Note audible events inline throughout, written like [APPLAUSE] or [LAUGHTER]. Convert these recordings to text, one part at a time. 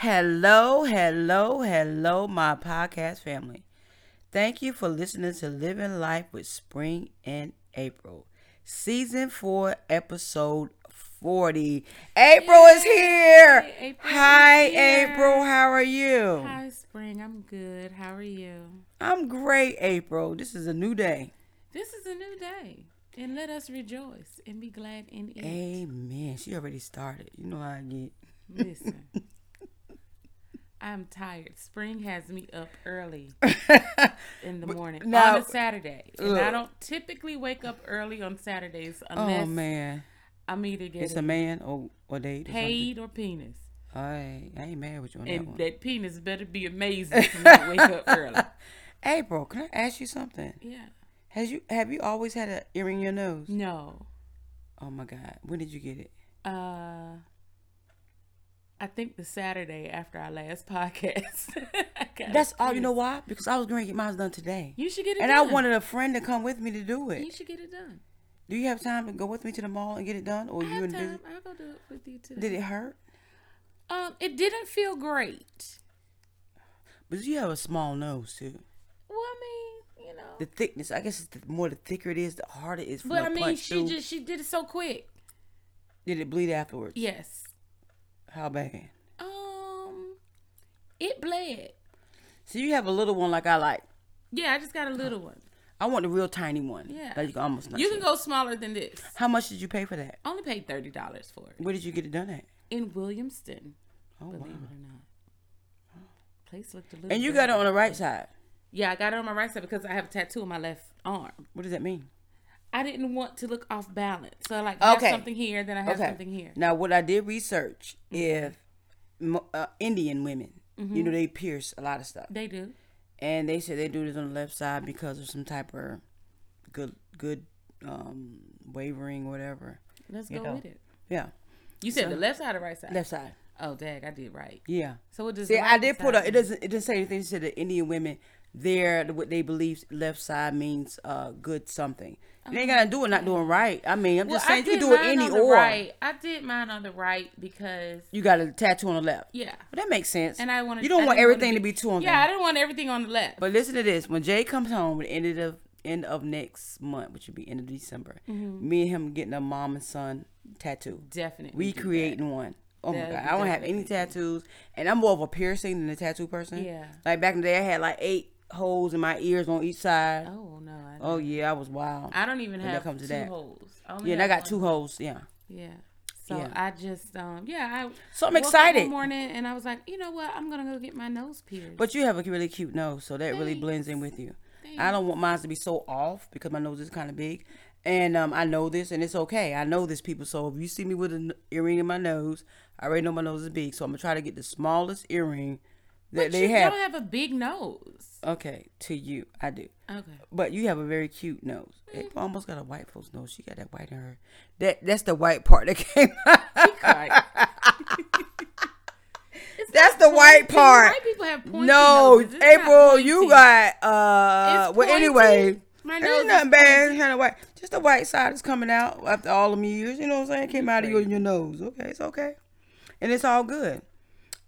Hello, hello, hello, my podcast family. Thank you for listening to Living Life with Spring and April, season four, episode 40. April is here. April Hi, is here. April. How are you? Hi, Spring. I'm good. How are you? I'm great, April. This is a new day. This is a new day, and let us rejoice and be glad in it. Amen. She already started. You know how I get. Listen, [LAUGHS] I'm tired. Spring has me up early [LAUGHS] in the morning now- on a Saturday, and I don't typically wake up early on Saturdays Oh, unless man. I'm either It's a man or, or date or something. paid or penis, I, I ain't mad with you on that and one. that penis better be [LAUGHS] amazing for me to wake up early. April, can I ask you something? Yeah. Has you have you always had an earring in your nose? No. Oh my God, when did you get it? Uh, I think the Saturday after our last [LAUGHS] podcast. That's all. You know why? Because I was going to get mine done today, You should get it and I wanted a friend to come with me to do it. You should get it done. Do you have time to go with me to the mall and get it done, or I you have time. I'll go do it with you today. Did it hurt? Um, it didn't feel great. But you have a small nose too. Well, I mean, you know. The thickness, I guess, it's the more the thicker it is, the harder it is for but I mean, she through. just she did it so quick. Did it bleed afterwards? Yes. How bad? Um, it bled. So you have a little one like I like. Yeah, I just got a little one. I want the real tiny one. Yeah. Like you can almost You can go smaller than this. How much did you pay for that? Only paid thirty dollars for it Where did you get it done at? in Williamston. Oh Believe wow. it or not. Place looked a little. And you got it on the right side. Yeah, I got it on my right side because I have a tattoo on my left arm. What does that mean? I didn't want to look off balance, so like, I have something here, then I have Okay. something here. Now, what I did research, Mm-hmm. if uh, Indian women, you know, they pierce a lot of stuff, They do. and they said they do this on the left side because of some type of good, good um, wavering, whatever. Let's go know. with it. Yeah, You said the left side or right side? left side. Oh, dag, I did right. Yeah. So what does See, I did put a. It doesn't. It doesn't say anything. It said the Indian women, their what they believe left side means uh good something. You ain't gotta do it not doing right. I mean, I'm Well, just saying you do it any or. right. I did mine on the right because You got a tattoo on the left. yeah, But that makes sense. and I want You don't I want everything to be two on Yeah, there. I didn't want everything on the left. But listen to this: when Jay comes home at the end of end of next month, which would be end of December, Mm-hmm. me and him getting a mom and son tattoo. definitely, We creating one. Oh my god, I don't have any tattoos, and I'm more of a piercing than a tattoo person. Yeah. Like back in the day, I had like eight holes in my ears on each side. Oh no, I, Oh yeah, I was wild. I don't even When have comes to two that. holes. only yeah, and I got two holes. Yeah. Yeah. So Yeah. I just um yeah I So I'm up excited. one morning and I was like you know what I'm gonna go get my nose pierced. But you have a really cute nose, so that really blends in with you. I don't want mine to be so off because my nose is kind of big, and um, I know this, and it's okay. I know this, people. So if you see me with an earring in my nose, I already know my nose is big. So I'm gonna try to get the smallest earring but they you have. don't have a big nose. Okay, to you, I do. Okay. But you have a very cute nose. Mm. April almost got a white folks nose. She got that white in her. That that's the white part that [LAUGHS] came. It's [LAUGHS] That's the white part. White people have pointy no, noses. It's April, you got uh. Well, anyway, My Ain't nose is nothing bad. Kind of white. Just the white side is coming out after all them years. You know what I'm saying? It came out of your, your nose. Okay, it's okay. And it's all good.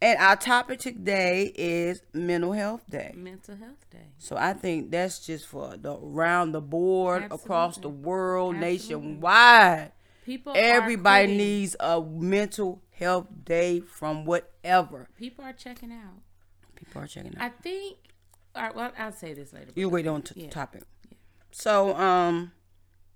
And our topic today is mental health day. Mental Health Day. So I think that's just for the around the board, across the world, Absolutely. nationwide. People. Everybody needs a mental health day from whatever. People are checking out. People are checking out. I think. All right. Well, I'll say this later. You wait on to Yeah. topic. So, um,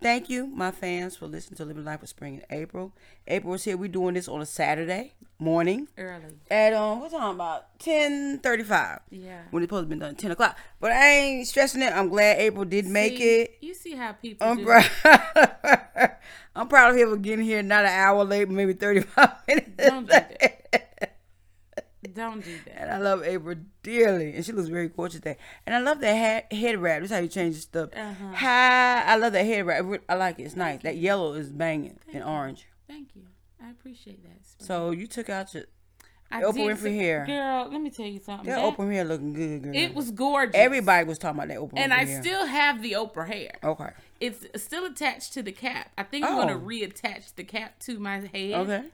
thank you, my fans, for listening to Living Life with Spring and April. April is here. We're doing this on a Saturday morning Early. at um, we're talking About ten thirty-five. Yeah. When it's supposed to be done ten o'clock. But I ain't stressing it. I'm glad April did make it. You see how people I'm do. proud. [LAUGHS] I'm proud of him for getting here not an hour late, maybe thirty-five minutes. Don't do that. Don't do that. And I love April dearly, and she looks very gorgeous today. And I love that head, head wrap. That's how you change the stuff. Uh-huh. Hi, I love that head wrap. I like it. It's nice. That yellow is banging and orange. Thank you. I appreciate that. Spring. So you took out your I Oprah did Winfrey hair. Girl, let me tell you something. that That- Oprah hair looking good, girl. it was gorgeous. Everybody was talking about that Oprah and Winfrey I hair. still have the Oprah hair. okay. It's still attached to the cap. I think I'm gonna Oh. reattach the cap to my head. Okay.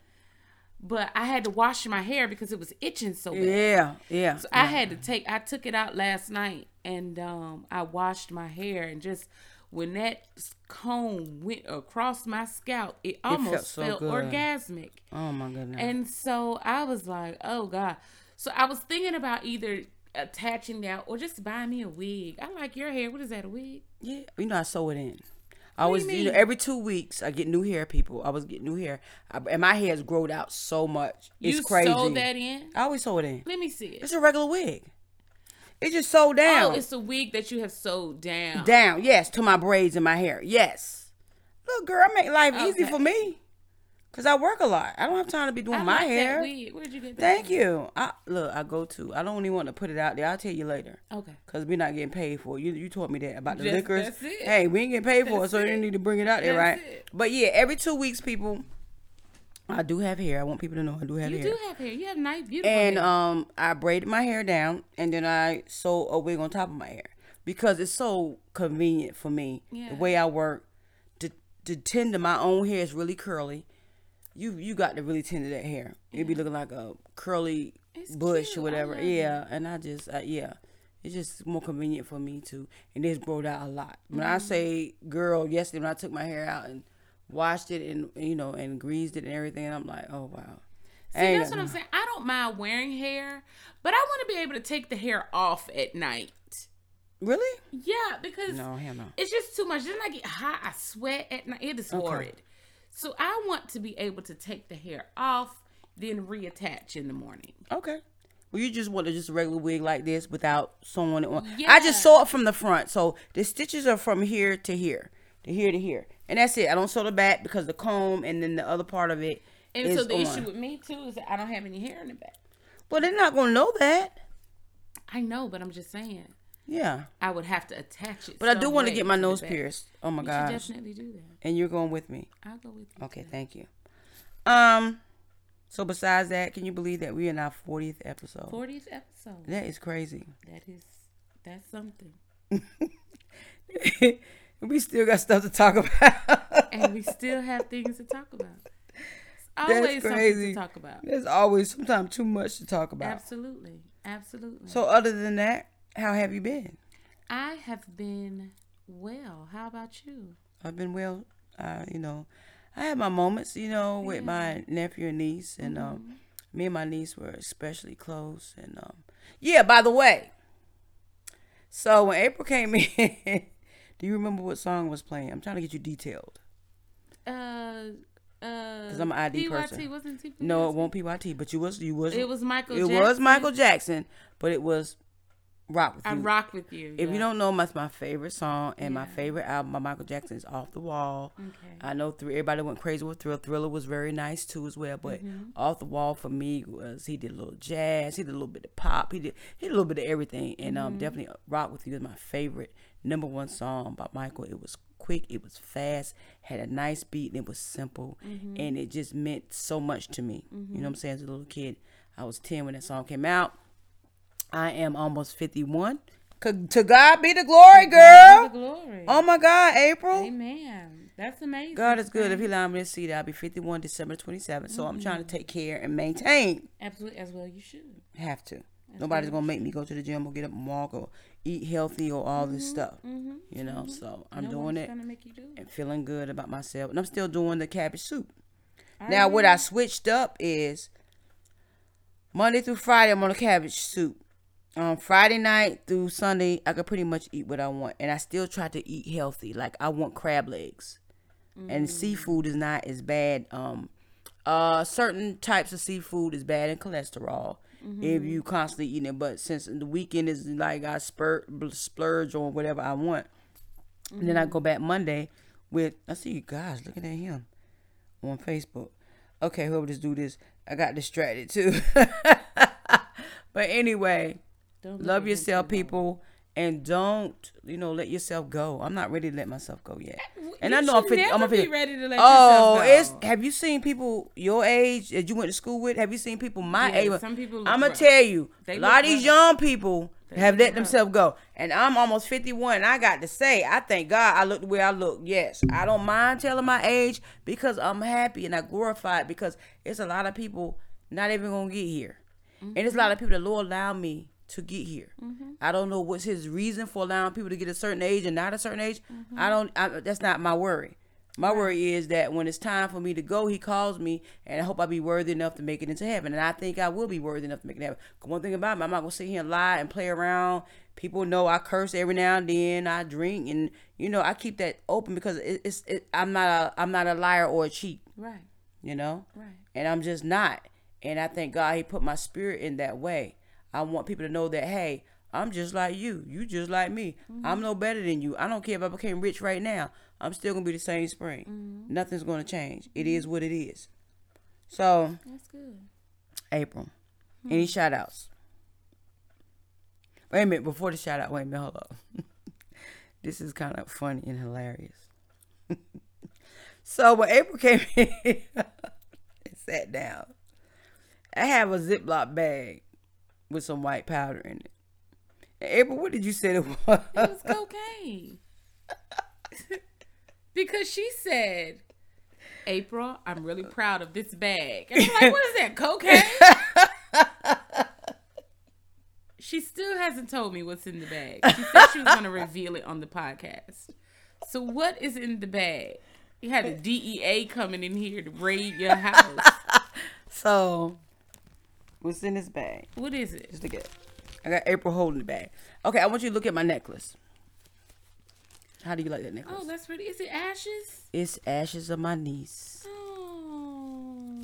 But I had to wash my hair because it was itching so bad. Yeah, yeah. So I had to take. I took it out last night, and um, I washed my hair, and just when that comb went across my scalp, it almost felt so felt orgasmic. oh my goodness. And so I was like, oh God. So I was thinking about either attaching that or just buying me a wig. I like your hair. What is that, a wig? yeah, you know I sew it in. I What always, you you, know, every two weeks I get new hair. People, I was getting new hair, I, and my hair's grown out so much. It's you crazy. sewed that in? I always sew it in. Let me see it. It's a regular wig. It's just sewed oh, down. Oh, it's a wig that you have sewed down. down, yes, to my braids and my hair. Yes. Look, girl, I make life easy for me. Cause I work a lot. I don't have time to be doing I my like hair. Where'd you get that? Thank from? you. I look, I go to. I don't even want to put it out there. I'll tell you later. Okay. Cause we're not getting paid for it. You you told me that about the Just- liquors. that's it. Hey, we ain't getting paid for it, That's so you need to bring it out there, That's right? it. But yeah, every two weeks, people. I do have hair. I want people to know I do have You hair. You do have hair. You have nice, beautiful and hair. um, I braided my hair down, and then I sew a wig on top of my hair because it's so convenient for me. Yeah. The way I work, to to tend to my own hair is really curly. You you got to really tend to that hair. It'd be looking like a curly It's bush cute. or whatever. Yeah, and I just uh, yeah. It's just more convenient for me too, and this growed out a lot. When Mm-hmm. I say, girl, yesterday when I took my hair out and washed it and you know and greased it and everything, I'm like, oh wow. See, that's what I'm saying. I don't mind wearing hair, but I want to be able to take the hair off at night. Really? Yeah, because No, hell no. it's just too much. Then I get hot. I sweat at night. It is horrid. So I want to be able to take the hair off, then reattach in the morning. Okay. Well, you just want to just a regular wig like this without sewing it on. Yeah. I just sew it from the front, so the stitches are from here to here, to here to here, and that's it. I don't sew the back because the comb and then the other part of it And so the on. issue with me too is that I don't have any hair in the back. well, they're not gonna know that. I know, but I'm just saying Yeah, I would have to attach it. but I do want to get my the nose pierced. Oh my god. definitely do that. And you're going with me. I'll go with you. Okay, thank you. Um, so besides that, can you believe that we're in our 40th episode? 40th episode. That is crazy. That is that's something. [LAUGHS] we still got stuff to talk about. And we still have things to talk about. It's That's always something crazy. to talk about. There's always sometimes too much to talk about. Absolutely. Absolutely. So other than that, how have you been? I have been well. How about you? I've been well. Uh, you know, I had my moments, you know, with my nephew and niece, and Mm-hmm. um, me and my niece were especially close. And um, yeah, by the way, so when April came [LAUGHS] in, do you remember what song was playing? I'm trying to get you detailed. Uh uh Cause I'm an ID PYT person. wasn't? No, it won't PYT, but you was you was It was Michael it was Michael Jackson, but it was Rock with I You. rock with you. If yeah. you don't know, that's my favorite song and my favorite album by Michael Jackson is Off the Wall. Okay. I know thr everybody went crazy with Thrill. Thriller was very nice too as well, but Mm-hmm. Off the Wall for me was he did a little jazz, he did a little bit of pop, he did he did a little bit of everything, and Mm-hmm. um definitely Rock with You is my favorite number one song by Michael. It was quick, it was fast, had a nice beat, and it was simple, Mm-hmm. and it just meant so much to me. You know what I'm saying? As a little kid, I was ten when that song came out. I am almost 51. C- To God be the glory, God girl. be the glory. Oh my God, April. Amen. That's amazing. God is good. If He allow me to see that, I'll be 51 December 27th. So I'm mm-hmm. trying to take care and maintain. Absolutely, as well you should. Have to. Nobody's gonna make me go to the gym or get up and walk or eat healthy or all this mm-hmm. stuff. Mm-hmm. You know, so I'm no doing it make you do and feeling good about myself. And I'm still doing the cabbage soup. Are Now, you? what I switched up is Monday through Friday, I'm on a cabbage soup. Um, Friday night through Sunday, I can pretty much eat what I want, and I still try to eat healthy. Like I want crab legs, and seafood is not as bad. Um, uh, certain types of seafood is bad in cholesterol if you constantly eating it. But since the weekend is like I spur splurge on whatever I want, and then I go back Monday with I see you guys looking at him on Facebook. Okay, whoever just do this, I got distracted too. [LAUGHS] but anyway, Don't love yourself, people, and don't you know let yourself go. I'm not ready to let myself go yet. Eh, and You I know I'm should 50. I'm never a be 50. ready to let Oh, yourself it's have you seen people your age that you went to school with? Have you seen people my Yeah, age? some people I'm gonna tell you, They a lot of these young people have let themselves go, and I'm almost 51. And I got to say, I thank God I look the way I look. Yes, I don't mind telling my age because I'm happy and I glorify it because it's a lot of people not even gonna get here, and it's a mm-hmm. lot of people that Lord allow me to get here. Mm-hmm. I don't know what's His reason for allowing people to get a certain age and not a certain age. Mm-hmm. I don't. I, that's not my worry. My worry is that when it's time for me to go, he calls me, and I hope I be worthy enough to make it into heaven. And I think I will be worthy enough to make it heaven. 'Cause One thing about me, I'm not gonna sit here and lie and play around. People know I curse every now and then. I drink, and you know I keep that open because it, it's. It, I'm not a. I'm not a liar or a cheat. Right, You know. right. And I'm just not. And I thank God He put my spirit in that way. I want people to know that hey, I'm just like you. You just like me. I'm mm-hmm. no better than you. I don't care if I became rich right now. I'm still gonna be the same spring. Mm-hmm. Nothing's gonna change. It is mm-hmm. what it is. So, That's good. April, hmm. any shout outs? Wait a minute, before the shout out, wait a minute, hold up. [LAUGHS] this is kind of funny and hilarious. [LAUGHS] so when April came [LAUGHS] in and sat down, I have a Ziploc bag with some white powder in it. April, what did you say it was? It was cocaine. because she said, April, I'm really proud of this bag. And I'm like, what is that, cocaine? she still hasn't told me what's in the bag. She said she was going to reveal it on the podcast. So, what is in the bag? You had a DEA coming in here to raid your house. [LAUGHS] so, what's in this bag? What is it? Just look at it. I got April holding the bag. Okay, I want you to look at my necklace. How do you like that necklace? Oh, that's pretty. Is it ashes? It's ashes of my niece. Oh.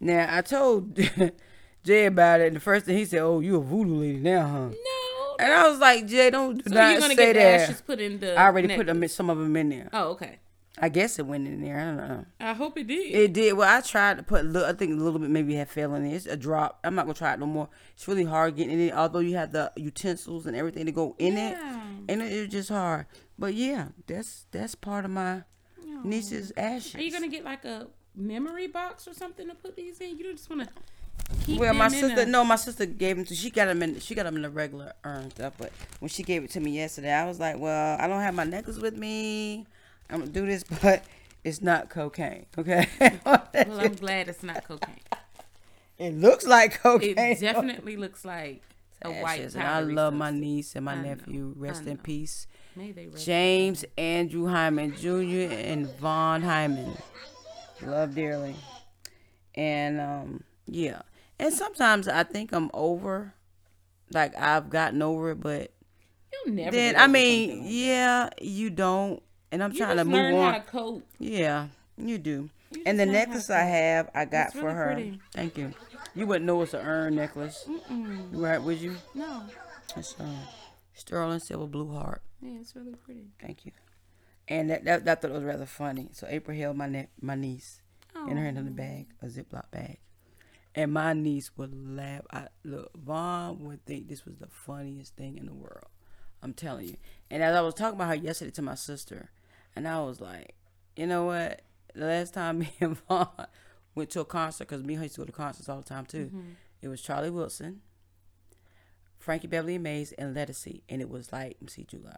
Now I told [LAUGHS] Jay about it, and the first thing he said, "Oh, you a voodoo lady now, huh?" No. And I was like, "Jay, don't do So not you're gonna say get the that." ashes put in the. I already put them, some of them in there. Oh, okay. I guess it went in there. I don't know. I hope it did. It did. Well, I tried to put. a little- I think a little bit maybe had fell in it. It's a drop. I'm not gonna try it no more. It's really hard getting in it. Although you have the utensils and everything to go in it, and it, it's just hard. But yeah, that's that's part of my niece's ashes. Are you gonna get like a memory box or something to put these in? You don't just wanna keep Well, my sister, a- no, my sister gave them to. She got them in. She got them in the regular urn stuff. But when she gave it to me yesterday, I was like, "Well, I don't have my necklace with me. I'm gonna do this, but it's not cocaine. Okay, [LAUGHS] Well, I'm glad it's not cocaine. it looks like cocaine. It definitely looks like a white and I love my niece and my I know, nephew. Rest in peace, May they rest. James Andrew Hyman Jr. and Vaughn Hyman. Love dearly, and um, yeah. And sometimes I think I'm over, like I've gotten over it, but You'll never. then I mean, yeah, you don't, and I'm you trying to move on. to. Yeah, you do. You and the necklace I have, I got for her. pretty. Thank you. You wouldn't know it's an urn necklace, Mm-mm. right? Would you? No. It's um, sterling silver blue heart. Yeah, it's really pretty. Thank you. And that, that, that thought it was rather funny. So April held my ne- my niece in her hand in the bag, a Ziploc bag. And my niece would laugh. I, look, Vaughn would think this was the funniest thing in the world. I'm telling you. And as I was talking about her yesterday to my sister, and I was like, you know what? The last time [LAUGHS] me and Vaughn went to a concert, because me and her used to go to concerts all the time too, mm-hmm. it was Charlie Wilson, Frankie Beverly and Maze, and Ledisi. And it was like, let me see, July,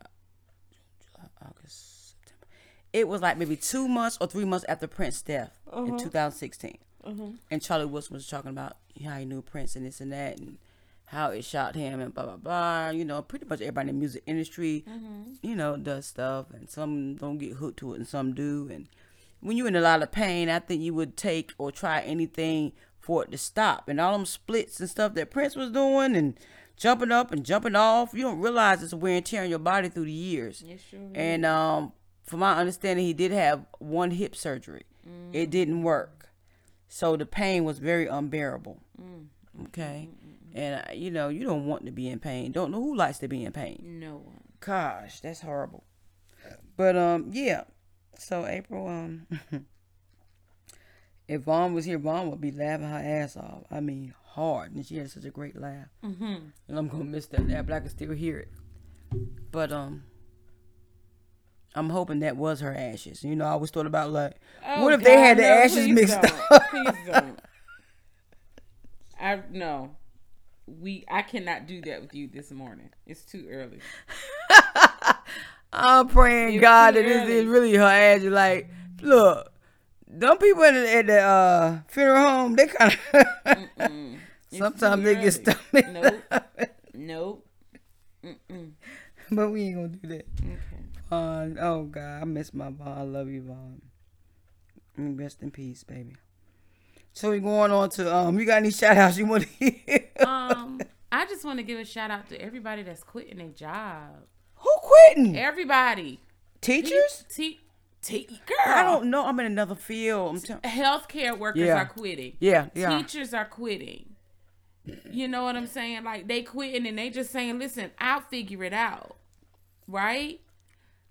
July, August, September. It was like maybe two months or three months after Prince's death in uh-huh. 2016. Uh-huh. And Charlie Wilson was talking about how he knew Prince and this and that, and how it shocked him, and blah blah blah. You know, pretty much everybody in the music industry, mm-hmm. you know, does stuff, and some don't get hooked to it, and some do. And when you're in a lot of pain, I think you would take or try anything for it to stop. And all them splits and stuff that Prince was doing, and jumping up and jumping off, you don't realize it's wear and tear on your body through the years. Yes, sure. And um, from my understanding, he did have one hip surgery. It mm. didn't work, so the pain was very unbearable. Mm. Okay, and uh, you know you don't want to be in pain. Don't know who likes to be in pain. No one. Gosh, that's horrible. But um, yeah. So April, um, [LAUGHS] If Vaughn was here, Vaughn would be laughing her ass off. I mean, hard. And she had such a great laugh. Mm-hmm. And I'm gonna miss that laugh, but I can still hear it. But um, I'm hoping that was her ashes. You know, I always thought about like, Oh, what if they had God, the no, ashes mixed don't. up? Please don't. [LAUGHS] I no. We I cannot do that with you this morning. It's too early. [LAUGHS] I'm praying It's God that this is really her ashes. Like, look, them people at the, at the uh, funeral home, they kind of. [LAUGHS] Sometimes they get early. stomach. Nope. Nope. Mm-mm. [LAUGHS] but we ain't gonna do that. Okay. Vaughn, oh God, I miss my Vaughn. I love you, Vaughn. Mm, Rest in peace, baby. So we going on to um. You got any shout outs you want to hear? Um, I just want to give a shout out to everybody that's quitting their job. Who quitting? Everybody. Teachers? Te- te- girl. I don't know. I'm in another field. I'm telling. Healthcare workers Yeah. are quitting. Yeah, yeah. Teachers are quitting. You know what I'm saying? Like they quitting and they just saying, "Listen, I'll figure it out." Right?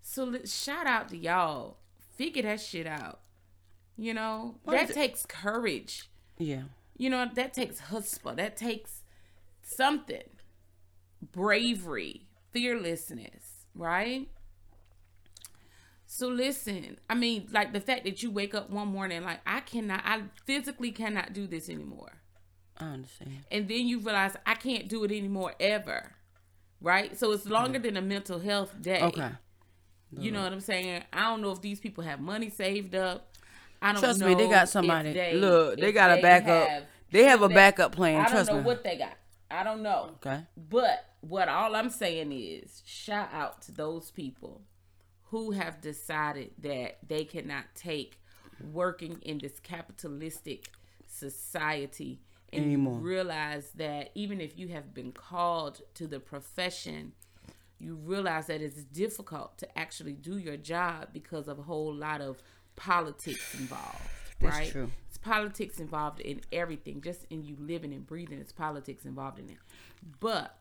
So shout out to y'all. Figure that shit out. You know What that is it? takes courage. Yeah. You know that takes chutzpah. That takes something, bravery, fearlessness. Right? So listen, I mean, like the fact that you wake up one morning like I cannot, I physically cannot do this anymore I understand. and then you realize I can't do it anymore ever. Right? So it's longer than a mental health day. Okay. You know what I'm saying? I don't know if these people have money saved up. I don't Trust know me, they got somebody. they- Look, they got a backup. have- They have a they- backup plan. I don't know me. what they got. I don't know. Okay. But what all I'm saying is shout out to those people who have decided that they cannot take working in this capitalistic society and Anymore. realize that even if you have been called to the profession you realize that it's difficult to actually do your job because of a whole lot of politics involved That's right true. it's politics involved in everything just in you living and breathing it's politics involved in it but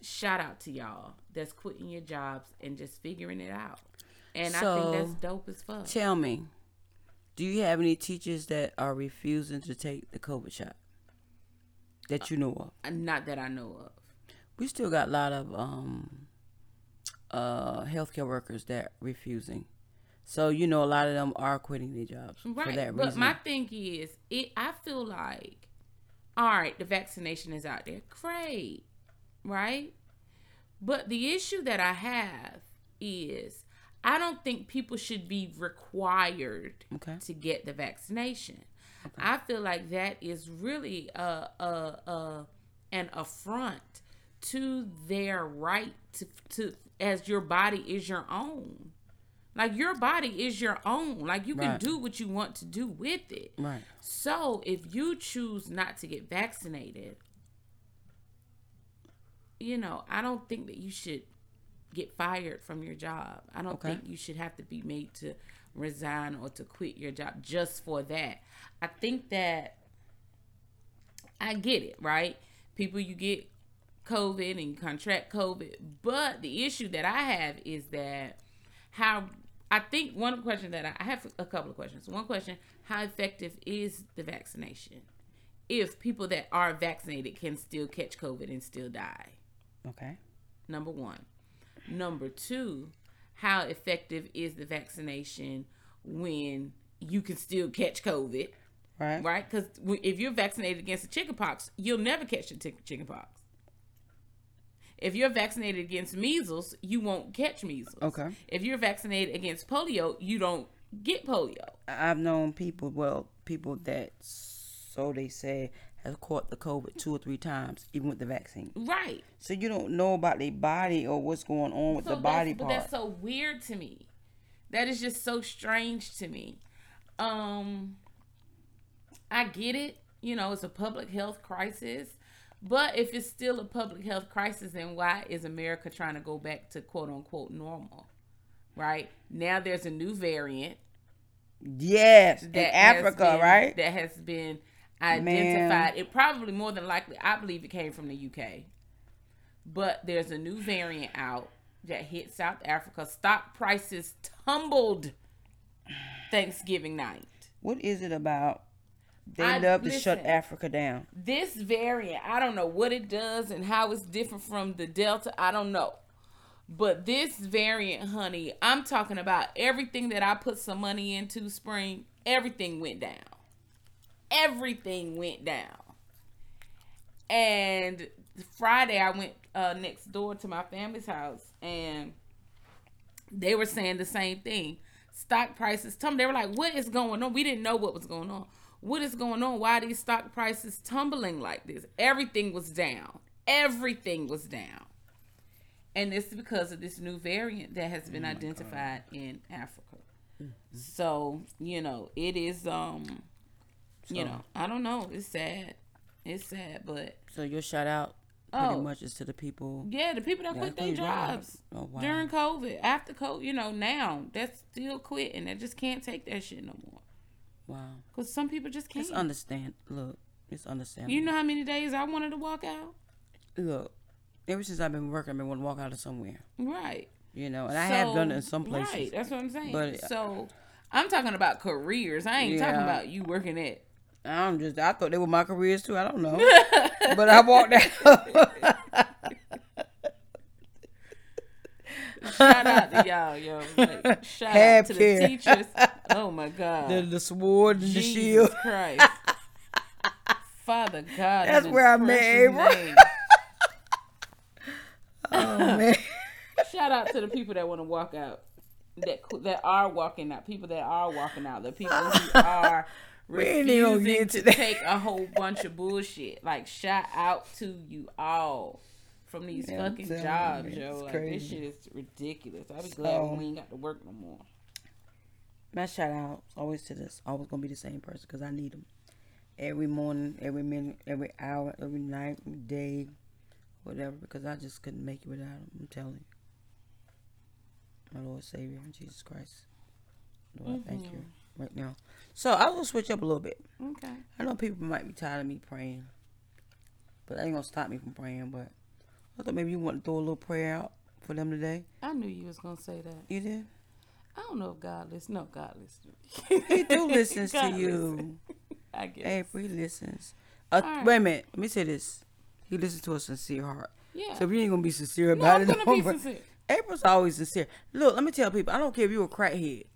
shout out to y'all that's quitting your jobs and just figuring it out and i think that's dope as fuck Tell me, do you have any teachers that are refusing to take the COVID shot that you know of? Uh, not that i know of We still got a lot of um uh healthcare workers that refusing. So you know a lot of them are quitting their jobs for right that but reason. my thing is it i feel like all right the vaccination is out there. Great right? But the issue that i have is i don't think people should be required Okay. to get the vaccination. I feel like that is really a, a, a an affront to their right to, to as your body is your own like your body is your own like you can Right. do what you want to do with it right. so if you choose not to get vaccinated, you know, I don't think that you should get fired from your job. I don't Okay. think you should have to be made to resign or to quit your job just for that. I think that I get it, right? People you get COVID and you contract COVID, but the issue that I have is that how I think one question that I, I have a couple of questions. One question: How effective is the vaccination? If people that are vaccinated can still catch COVID and still die, Okay. number one. Number two, how effective is the vaccination when you can still catch COVID, Right. right? Because if you're vaccinated against the chickenpox, you'll never catch the chick- chickenpox. If you're vaccinated against measles, you won't catch measles. Okay. If you're vaccinated against polio, you don't get polio. I've known people, well, people that so they say have caught the COVID two or three times, even with the vaccine. Right. So you don't know about their body or what's going on with So the body that's, but that's so weird to me. That is just so strange to me. Um I get it. You know, it's a public health crisis. But if it's still a public health crisis, then why is America trying to go back to quote unquote normal? Right? Now there's a new variant yes, in Africa, been- right? That has been identified. It probably more than likely, I believe it came from the UK. But there's a new variant out that hit South Africa. Stock prices tumbled Thanksgiving night. What is it about They I- love to shut. Africa down. this variant, I don't know what it does and how it's different from the Delta. I don't know. But this variant, honey, I'm talking about everything that I put some money into spring, everything went down. Everything went down. And Friday, I went uh, next door to my family's house and they were saying the same thing. Stock prices tumble. They were like, "What is going on?" We didn't know what was going on. What is going on? Why are these stock prices tumbling like this? Everything was down. Everything was down, and it's because of this new variant that has been identified in Africa. So you know, it is. Um, you know, I don't know. It's sad. It's sad, but So your shout out pretty Oh. much is to the people. yeah, the people that quit their jobs. jobs Oh, wow. during COVID, after COVID, you know, now that's still quitting. They just can't take that shit no more. Wow. Cause some people just can't. It's understand. Look, it's understandable. you know how many days I wanted to walk out? Look, ever since I've been working, I've been wanting to walk out of somewhere. Right. You know, and I have done it in some places. Right. That's what I'm saying. But- so I'm talking about careers. I ain't talking about you working at. I'm just, I thought they were my careers too. I don't know. [LAUGHS] but I walked out. [LAUGHS] Shout out to y'all, yo. Like, [LAUGHS] shout Have out to care. the teachers. [LAUGHS] Oh my God. the, the sword and the Jesus shield. Christ. [LAUGHS] Father God. That's where I met name. Oh, man. Shout out to the people that want to walk out. That that are walking out. People that are walking out. The people who are We ain't even gonna refusing to to take a whole bunch of bullshit. Like shout out to you all from these Yeah, fucking jobs, yo. Like this shit is ridiculous. I be glad So- when we ain't got to work no more. My shout out always to this. Always gonna be the same person because I need them. Every morning, every minute, every hour, every night, every day, whatever. Because I just couldn't make it without them. I'm telling you. My Lord Savior, Jesus Christ. Lord, I thank mm-hmm. you right now. So I will switch up a little bit. Okay. I know people might be tired of me praying, but that ain't gonna stop me from praying. But I thought maybe you want to throw a little prayer out for them today. I knew you was gonna say that. You did. I don't know if God listens. No, God listens. He do [LAUGHS] listens to you. listen. [LAUGHS] I guess. April, he listens. Uh, right. Wait a minute. Let me say this. He listens to a sincere heart. Yeah. So if you ain't gonna be sincere no, about I'm it, gonna [LAUGHS] be sincere. April's always sincere. Look, let me tell people. I don't care if you a crackhead.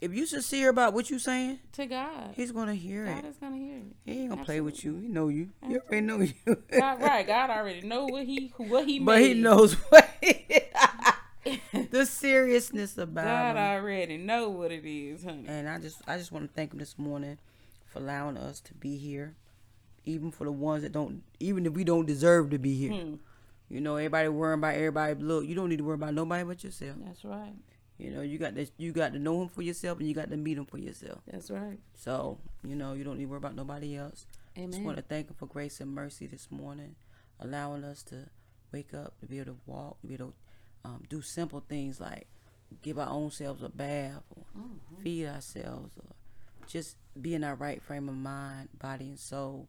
If you sincere about what you saying, To God. he's gonna hear it. God it. is gonna hear it. He ain't gonna play with you. He know you. He already know you. [LAUGHS] God, right. God already know what he what he but made. he knows what [LAUGHS] the seriousness about God him. already know what it is, honey. And I just I just want to thank him this morning for allowing us to be here. Even for the ones that don't even if we don't deserve to be here. Hmm. You know, everybody worrying about everybody. Look, you don't need to worry about nobody but yourself. That's right. You know, you got to you got to know him for yourself and you got to meet him for yourself. That's right. So, you know, you don't need to worry about nobody else. Amen. Just want to thank him for grace and mercy this morning, allowing us to wake up, to be able to walk, to be able to um, do simple things like give our own selves a bath or Mm-hmm. feed ourselves or just be in our right frame of mind, body, and soul.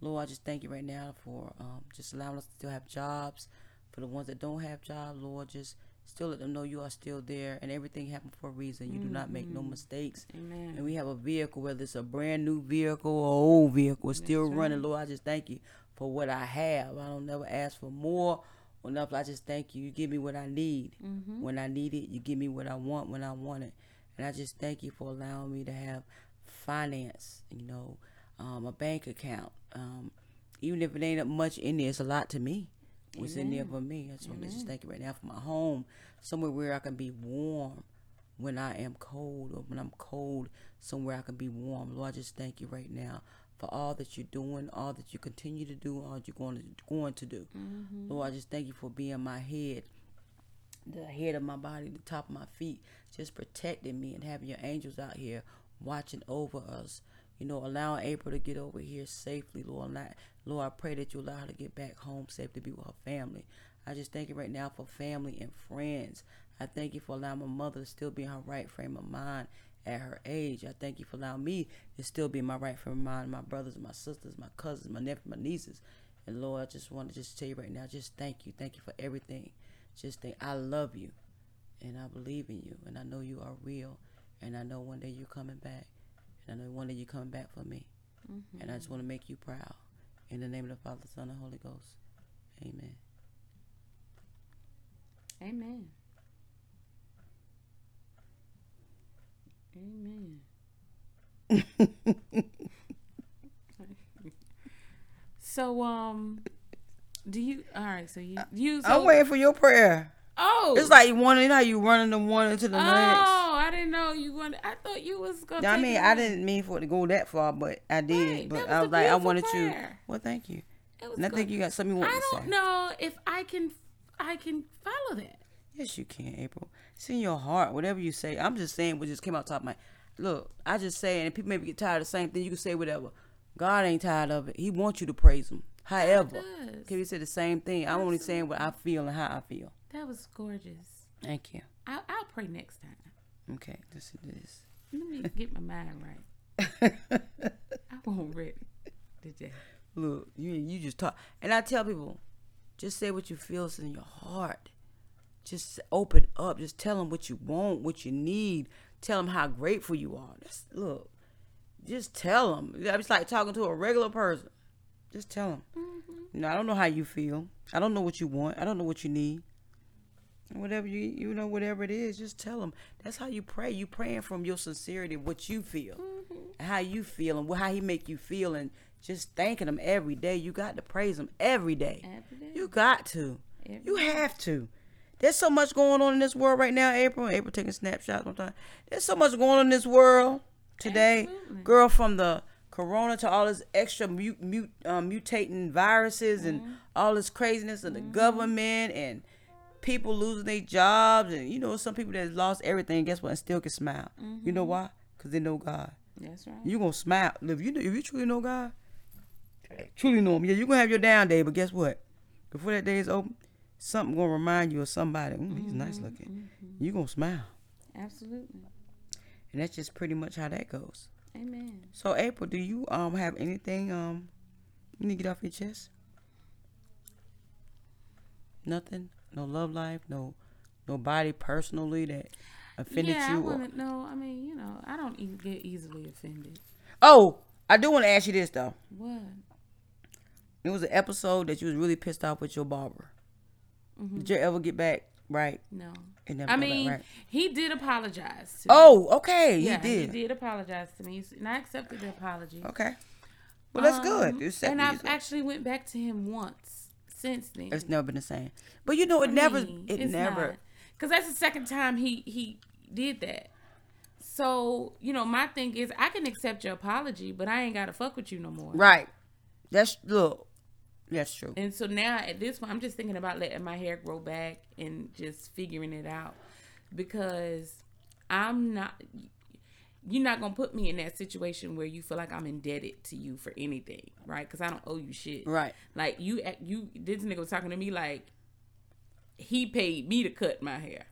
Lord, I just thank you right now for um, just allowing us to still have jobs. For the ones that don't have jobs, Lord, just still let them know you are still there and everything happened for a reason. You do not make Mm-hmm. no mistakes. Amen. And we have a vehicle, whether it's a brand new vehicle or old vehicle, still running. Lord, I just thank you for what I have. I don't never ask for more or nothing. I just thank you. You give me what I need Mm-hmm. when I need it. You give me what I want when I want it. And I just thank you for allowing me to have finance, you know, um, a bank account. Um, even if it ain't much in there, it's a lot to me. What's in there for me? I just want to just thank you right now for my home, somewhere where I can be warm when I am cold, or when I'm cold, somewhere I can be warm. Lord, I just thank you right now for all that you're doing, all that you continue to do, all that you're going to going to do. Mm-hmm. Lord, I just thank you for being my head, the head of my body, the top of my feet, just protecting me and having your angels out here watching over us. You know, allowing April to get over here safely, Lord. I, Lord, I pray that you allow her to get back home safe to be with her family. I just thank you right now for family and friends. I thank you for allowing my mother to still be in her right frame of mind at her age. I thank you for allowing me to still be in my right frame of mind, my brothers, my sisters, my cousins, my nephews, my nieces. And Lord, I just want to just tell you right now, just thank you. Thank you for everything. Just think I love you and I believe in you and I know you are real and I know one day you're coming back. And I know one day you're coming back for me. And I just mm-hmm. want to make you proud. In the name of the Father, Son, and Holy Ghost. Amen. Amen. Amen. [LAUGHS] so um do you all right, so you you so, I'm waiting for your prayer. Oh It's like you want how you running the one into the Oh, next. I didn't know you wanted I thought you was gonna I mean, I didn't mean for it to go that far, but I did. Right, but I was like, I wanted you. prayer. Well, thank you. And I think you got something you want I to don't say. know if I can I can follow that. Yes, you can, April. It's in your heart. Whatever you say. I'm just saying what just came out top of my. Look, I just say, and people maybe get tired of the same thing. You can say whatever. God ain't tired of it. He wants you to praise Him. However, can you say the same thing? I'm only saying what I feel and how I feel. That was gorgeous. Thank you. I'll, I'll pray next time. Okay, this is this. Let me [LAUGHS] get my mind right. I [LAUGHS] won't ready today. Look, you you just talk, and I tell people, just say what you feel is in your heart. Just open up. Just tell them what you want, what you need. Tell them how grateful you are. That's look. Just tell them. It's like talking to a regular person. Just tell them. Mm-hmm. You know, I don't know how you feel. I don't know what you want. I don't know what you need. Whatever you you know, whatever it is, just tell them. That's how you pray. You praying from your sincerity, what you feel, and how you feel, and how he make you feel, and just thanking him every day. You got to praise him every day. Every day. You got to. Every you have to. There's so much going on in this world right now, April. April taking snapshots sometimes. There's so much going on in this world today. Absolutely. Girl, from the corona to all this extra mute, mute, um, mutating viruses and Mm-hmm. all this craziness of the government and people losing their jobs and you know some people that lost everything. Guess what? And still can smile. You Mm-hmm. know why? Because they know God. That's right. You gonna smile if you if you truly know God. Truly know Him. Yeah, you gonna have your down day, but guess what? Before that day is open, something gonna remind you of somebody. Mm, he's nice Mm-hmm. looking. You gonna smile, Absolutely. and that's just pretty much how that goes. Amen. So April, do you um have anything um you need to get off your chest? Nothing. No love life. No nobody personally that offended yeah, you. I or- to know. I mean, you know, I don't get easily offended. oh, I do want to ask you this though. What? It was an episode that you was really pissed off with your barber. Did you ever get back right? No. It never I back mean, right. he did apologize. To. Oh, okay. yeah, he did. He did apologize to me, and I accepted the apology. Okay. Well, that's Um, good. It's and I've actually, actually went back to him once since then. it's never been the same. But you know, it For never. me, It never. Because that's the second time he he did that. So you know, my thing is, I can accept your apology, but I ain't gotta fuck with you no more. Right. That's look. That's true. And so now at this point, I'm just thinking about letting my hair grow back and just figuring it out because I'm not. You're not gonna put me in that situation where you feel like I'm indebted to you for anything, right? Because I don't owe you shit. Right. Like you, you. This nigga was talking to me like he paid me to cut my hair,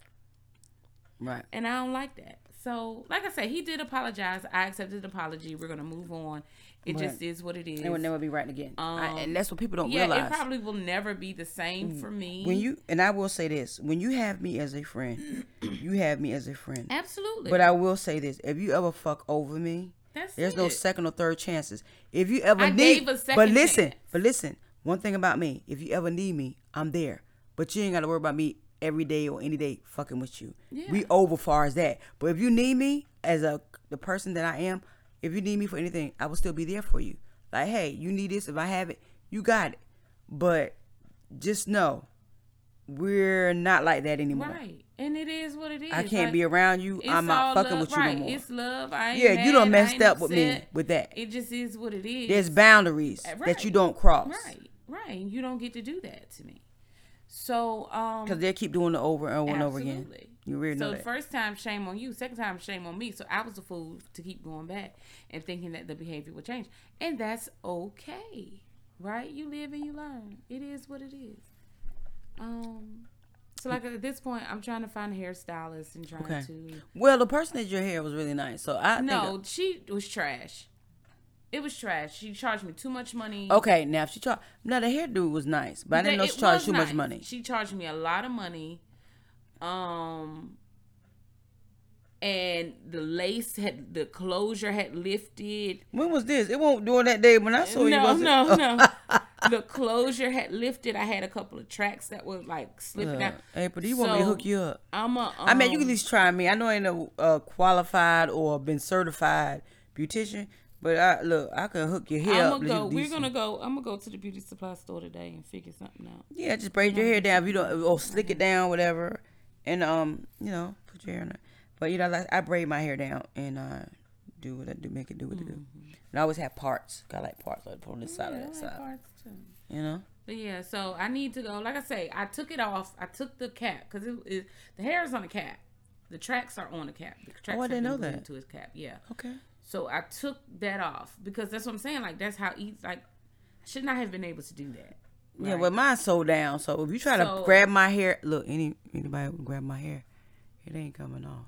Right. and I don't like that. So, like I said, he did apologize. I accepted the apology. We're gonna move on. It just is what it is. It will never be right again. I- Um, and that's what people don't yeah, realize. it probably will never be the same for me. when you and I will say this: when you have me as a friend, [CLEARS THROAT] you have me as a friend. Absolutely. But I will say this: if you ever fuck over me, That's there's no second or third chances. If you ever I need, gave a second but listen, chance. but listen. One thing about me: if you ever need me, I'm there. But you ain't got to worry about me every day or any day fucking with you. Yeah. We over far as that. But if you need me as a the person that I am, if you need me for anything, I will still be there for you. Like, hey, you need this. If I have it, you got it. But just know, we're not like that anymore. right. And it is what it is. I can't Like, be around you. I'm not fucking love, with you right. no more. It's love. I ain't Yeah, you don't messed up with me with that. It just is what it is. There's boundaries Uh, that you don't cross. Right. Right. You don't get to do that to me. So, um Because they keep doing it over and over and over again. You really so know first time shame on you, second time shame on me. So I was a fool to keep going back and thinking that the behavior would change, and that's okay, right? You live and you learn. It is what it is. Um, so like at this point, I'm trying to find a hairstylist and trying Okay. to. well, the person that your hair was really nice. So I No, think. she was trash. It was trash. She charged me too much money. Okay, now if she charged. Now the hairdo was nice, but I didn't know she charged too much money. She charged me a lot of money. Um and the lace had the closure had lifted. When was this? It won't during that day when I saw you. No, was it? no, no. [LAUGHS] the closure had lifted. I had a couple of tracks that was like slipping out. Uh, April, do you want me to hook you up? I'm a. I mean, you can at um, least try me. I know I ain't a uh, qualified or been certified beautician, but I look, I can hook your hair I'm up. go. We're gonna go. I'm gonna go to the beauty supply store today and figure something out. Yeah, just braid your hair down if you don't, or slick it down, whatever, and um, you know, put your hair in it. But you know, like I braid my hair down and uh, do what I do, make it do what it do. And I always have parts. Got like parts like put on this side Mm-hmm. Of that I like side. parts too. You know. But yeah, so I need to go. Like I say, I took it off. I took the cap because it, it the hair is on the cap. The tracks are on the cap. The tracks Oh, I didn't know that. To his cap, yeah. Okay. So I took that off because that's what I'm saying. Like that's how easy. Like I should not have been able to do that. Yeah, Right. well, mine's so down. So if you try to grab my hair, look, any anybody grab my hair, it ain't coming off.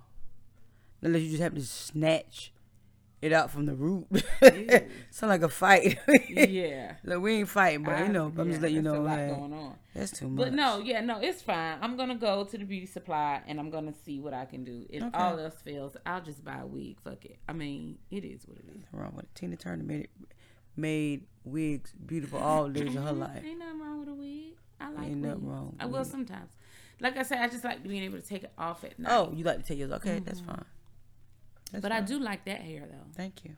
Unless you just have to snatch it out from the root. [LAUGHS] Sound like a fight. [LAUGHS] yeah. Look, we ain't fighting, but I- you know, I'm yeah, just letting you that's know, man, going on. that's too much. But no, yeah, no, it's fine. I'm gonna go to the beauty supply and I'm gonna see what I can do. If Okay. all else fails, I'll just buy a wig. Fuck it. I mean, it is what it is. Nothing wrong with it. Tina Turner made it, made wigs beautiful all [LAUGHS] days of her life. Ain't nothing wrong with a wig. I like Ain't nothing wigs. wrong I will sometimes. Like I said, I just like being able to take it off at night. Oh, you like to take yours? Okay, that's mm-hmm. fine. That's but I do like that hair though Thank you.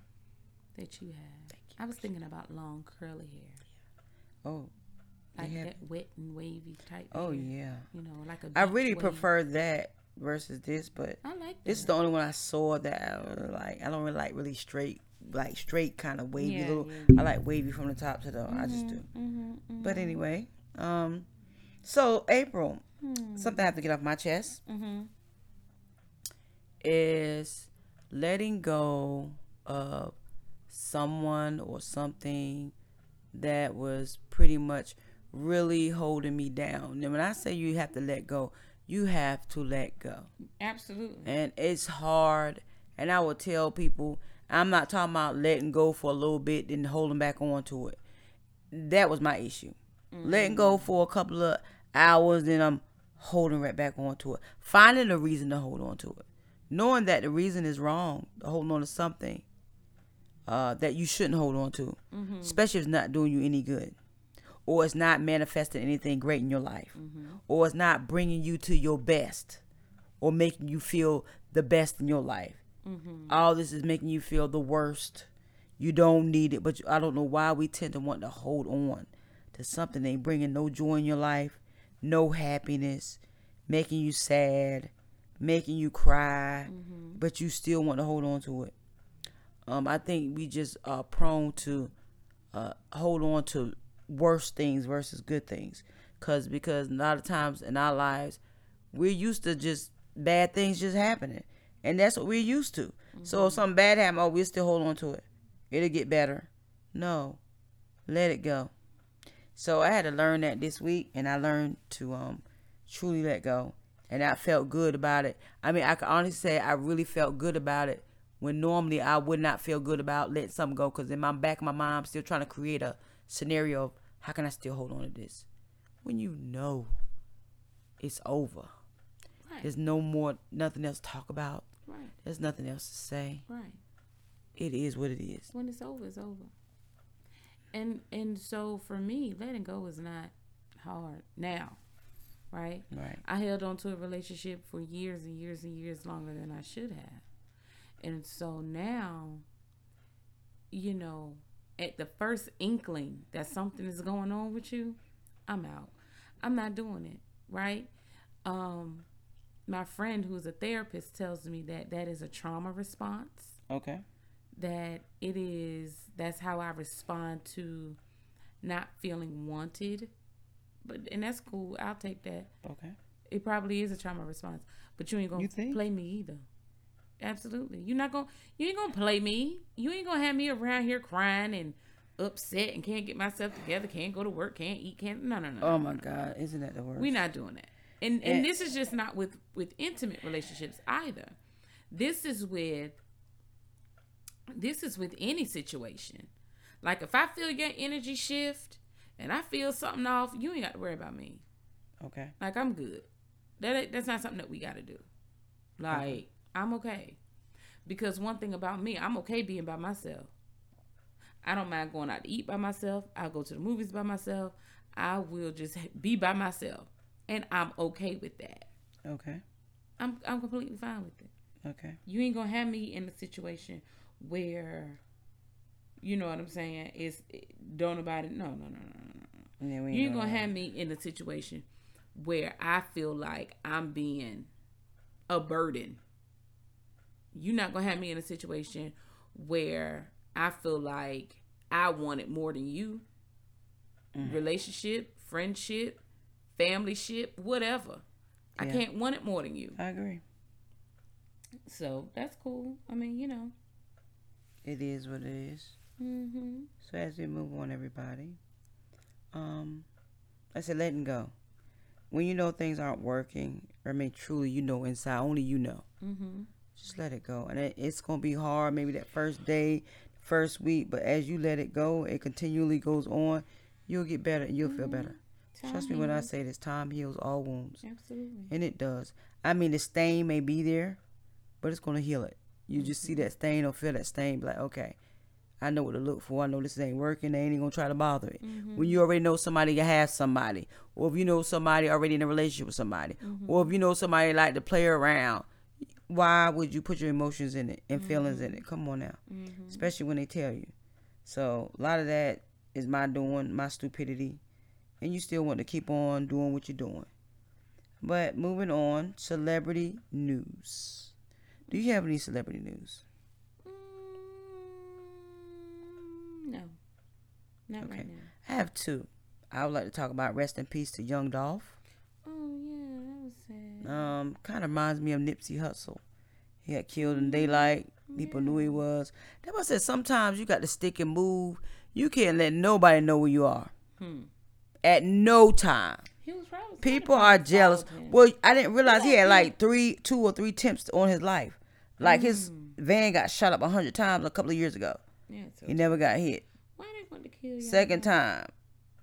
that you have. Thank you. I was thinking about long curly hair, Oh, they like have- that wet and wavy type. oh hair, yeah. You know, like a. I really wave. prefer that versus this, but I like This is the only one I saw that I like. I don't really like really straight, like straight kind of wavy Yeah, little. yeah. I like wavy from the top to the. I just do. Mhm, mhm, But anyway, um, so April, something I have to get off my chest mhm. is letting go of someone or something that was pretty much really holding me down. And when I say you have to let go, you have to let go. Absolutely. and it's hard. And I will tell people, I'm not talking about letting go for a little bit and holding back on to it. That was my issue. Letting go mm-hmm. for a couple of hours, then I'm holding right back on to it. Finding a reason to hold on to it. Knowing that the reason is wrong, holding on to something uh, that you shouldn't hold on to, mm-hmm. especially if it's not doing you any good, or it's not manifesting anything great in your life, mm-hmm. or it's not bringing you to your best, or making you feel the best in your life. All this is making you feel the worst. You don't need it, but you- I don't know why we tend to want to hold on to something. That ain't bringing no joy in your life, no happiness, making you sad, making you cry, but you still want to hold on to it. Um, I think we just are prone to uh, hold on to worse things versus good things, cause because a lot of times in our lives we're used to just bad things just happening, and that's what we're used to. So if something bad happen, oh, we still hold on to it. It'll get better. No, let it go. So I had to learn that this week, and I learned to um truly let go, and I felt good about it. I mean, I can honestly say I really felt good about it when normally I would not feel good about letting something go because in my back of my mind I'm still trying to create a scenario of how can I still hold on to this when you know it's over. Right. There's no more, nothing else to talk about. Right. There's nothing else to say. Right. It is what it is. When it's over, it's over. And and so for me, letting go is not hard now. Right? Right. I held on to a relationship for years and years and years longer than I should have. And so now, you know, at the first inkling that something is going on with you, I'm out. I'm not doing it, right? Um my friend who's a therapist tells me that that is a trauma response Okay. that it is that's how I respond to not feeling wanted. But and that's cool. I'll take that. Okay. It probably is a trauma response. But you ain't gonna You play me either. Absolutely. You're not gonna you ain't gonna play me. You ain't gonna have me around here crying and upset and can't get myself together, can't go to work, can't eat, can't no no no. Oh my God, isn't that the worst? We're not doing that. And and this is just not with with intimate relationships either. This is with this is with any situation. Like if I feel your energy shift and I feel something off, you ain't got to worry about me. Okay. Like I'm good. That that's not something that we got to do. Like I'm okay. Because one thing about me, I'm okay being by myself. I don't mind going out to eat by myself. I'll go to the movies by myself. I will just [LAUGHS] be by myself. And I'm okay with that. Okay. I'm I'm completely fine with it. Okay. You ain't gonna have me in a situation where you know what I'm saying, is don't nobody no no no no no. Yeah, we You ain't gonna have me in a situation where I feel like I'm being a burden. You're not gonna have me in a situation where I feel like I want it more than you. Mm. Relationship, friendship, family ship, whatever. I can't want it more than you. I agree. So that's cool. I mean, you know. It is what it is. Mm-hmm. So as we move on, everybody, um, I said letting go. When you know things aren't working, or I mean, truly, you know inside, only you know. Mm-hmm. Just let it go, and it, it's gonna be hard. Maybe that first day, first week, but as you let it go, it continually goes on. You'll get better, you'll feel better. Trust me when I say this. Time heals all wounds, Absolutely. and it does. I mean, the stain may be there, but it's gonna heal it. You just see mm-hmm. that stain or feel that stain, be like, okay, I know what to look for. I know this ain't working. They ain't even gonna try to bother it. Mm-hmm. When you already know somebody can have somebody, or if you know somebody already in a relationship with somebody, mm-hmm. or if you know somebody like to play around, why would you put your emotions in it and feelings in it? Come on now, especially when they tell you. So a lot of that is my doing, my stupidity, and you still want to keep on doing what you're doing. But moving on, celebrity news. Do you have any celebrity news? Mm, no. Not right Okay. now. I have two. I would like to talk about rest in peace to Young Dolph. Oh yeah, that was sad. Um, kind of reminds me of Nipsey Hussle. He got killed in daylight. People knew he was. That was said sometimes you got to stick and move. You can't let nobody know where you are. Hmm. At no time. He was probably People are jealous. Well, I didn't realize he had like three, two or three attempts on his life. Like his van got shot up a hundred times a couple of years ago. yeah. So He never got hit. why they want to kill you? Second time,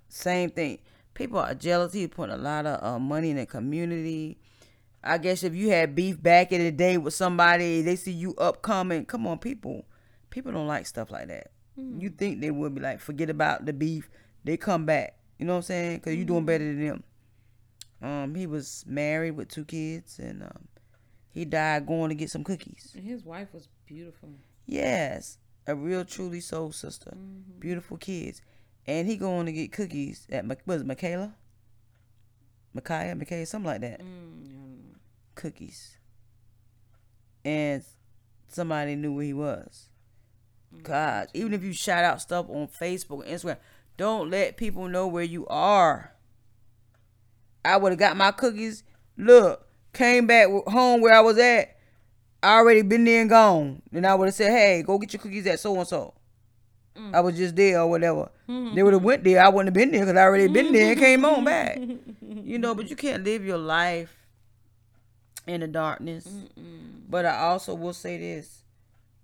same thing. People are jealous. He put a lot of uh, money in the community. I guess if you had beef back in the day with somebody, they see you upcoming. Come on, people. People don't like stuff like that. You think they would be like, forget about the beef. They come back. You know what I'm saying? Because you doing better than them. Um, he was married with two kids, and um, he died going to get some cookies. And his wife was beautiful. Yes, a real truly soul sister. Beautiful kids. And he going to get cookies at, was it Michaela? Micaiah, Michaela, something like that. Mm, I. Cookies. And somebody knew where he was. God, even if you shout out stuff on Facebook and Instagram, don't let people know where you are. I would have got my cookies. Look, came back home where I was at. I already been there and gone. Then I would have said, "Hey, go get your cookies at so and so." I was just there or whatever. Mm-hmm. They would have went there. I wouldn't have been there because I already been there and [LAUGHS] came on back. You know, but you [LAUGHS] can't live your life in the darkness. But I also will say this: